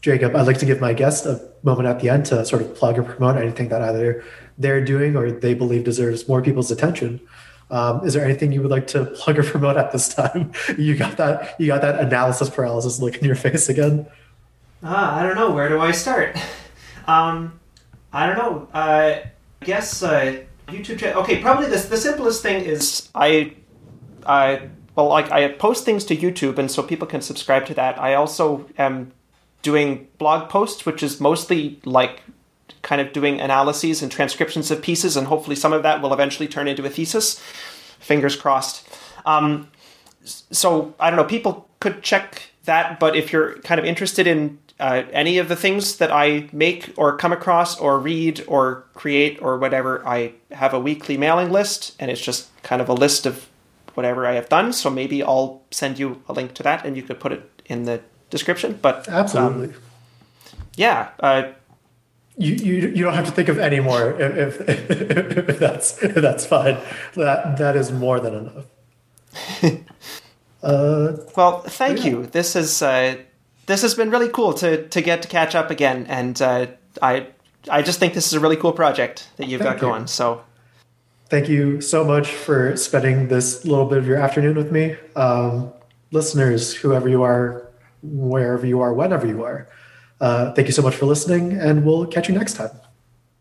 Jacob, I'd like to give my guest a moment at the end to sort of plug or promote anything that either they're doing or they believe deserves more people's attention. Um, is there anything you would like to plug or promote at this time? You got that you got that analysis paralysis look in your face again. Ah, I don't know. Where do I start? Um, I don't know. Uh, I guess uh, YouTube. Cha- okay, probably the the simplest thing is I, I well, like I post things to YouTube, and so people can subscribe to that. I also am doing blog posts, which is mostly like kind of doing analyses and transcriptions of pieces, and hopefully some of that will eventually turn into a thesis. Fingers crossed. Um, so I don't know. People could check that, but if you're kind of interested in uh, any of the things that I make or come across or read or create or whatever, I have a weekly mailing list, and it's just kind of a list of whatever I have done. So maybe I'll send you a link to that, and you could put it in the description. But um, Absolutely. yeah, uh, You, you you don't have to think of any more if, if, if that's if that's fine. That that is more than enough. Uh, well, thank yeah. you. This is uh, this has been really cool to to get to catch up again, and uh, I I just think this is a really cool project that you've Thank got you. going. So thank you so much for spending this little bit of your afternoon with me. Um, listeners, whoever you are, wherever you are, whenever you are, uh, thank you so much for listening, and we'll catch you next time.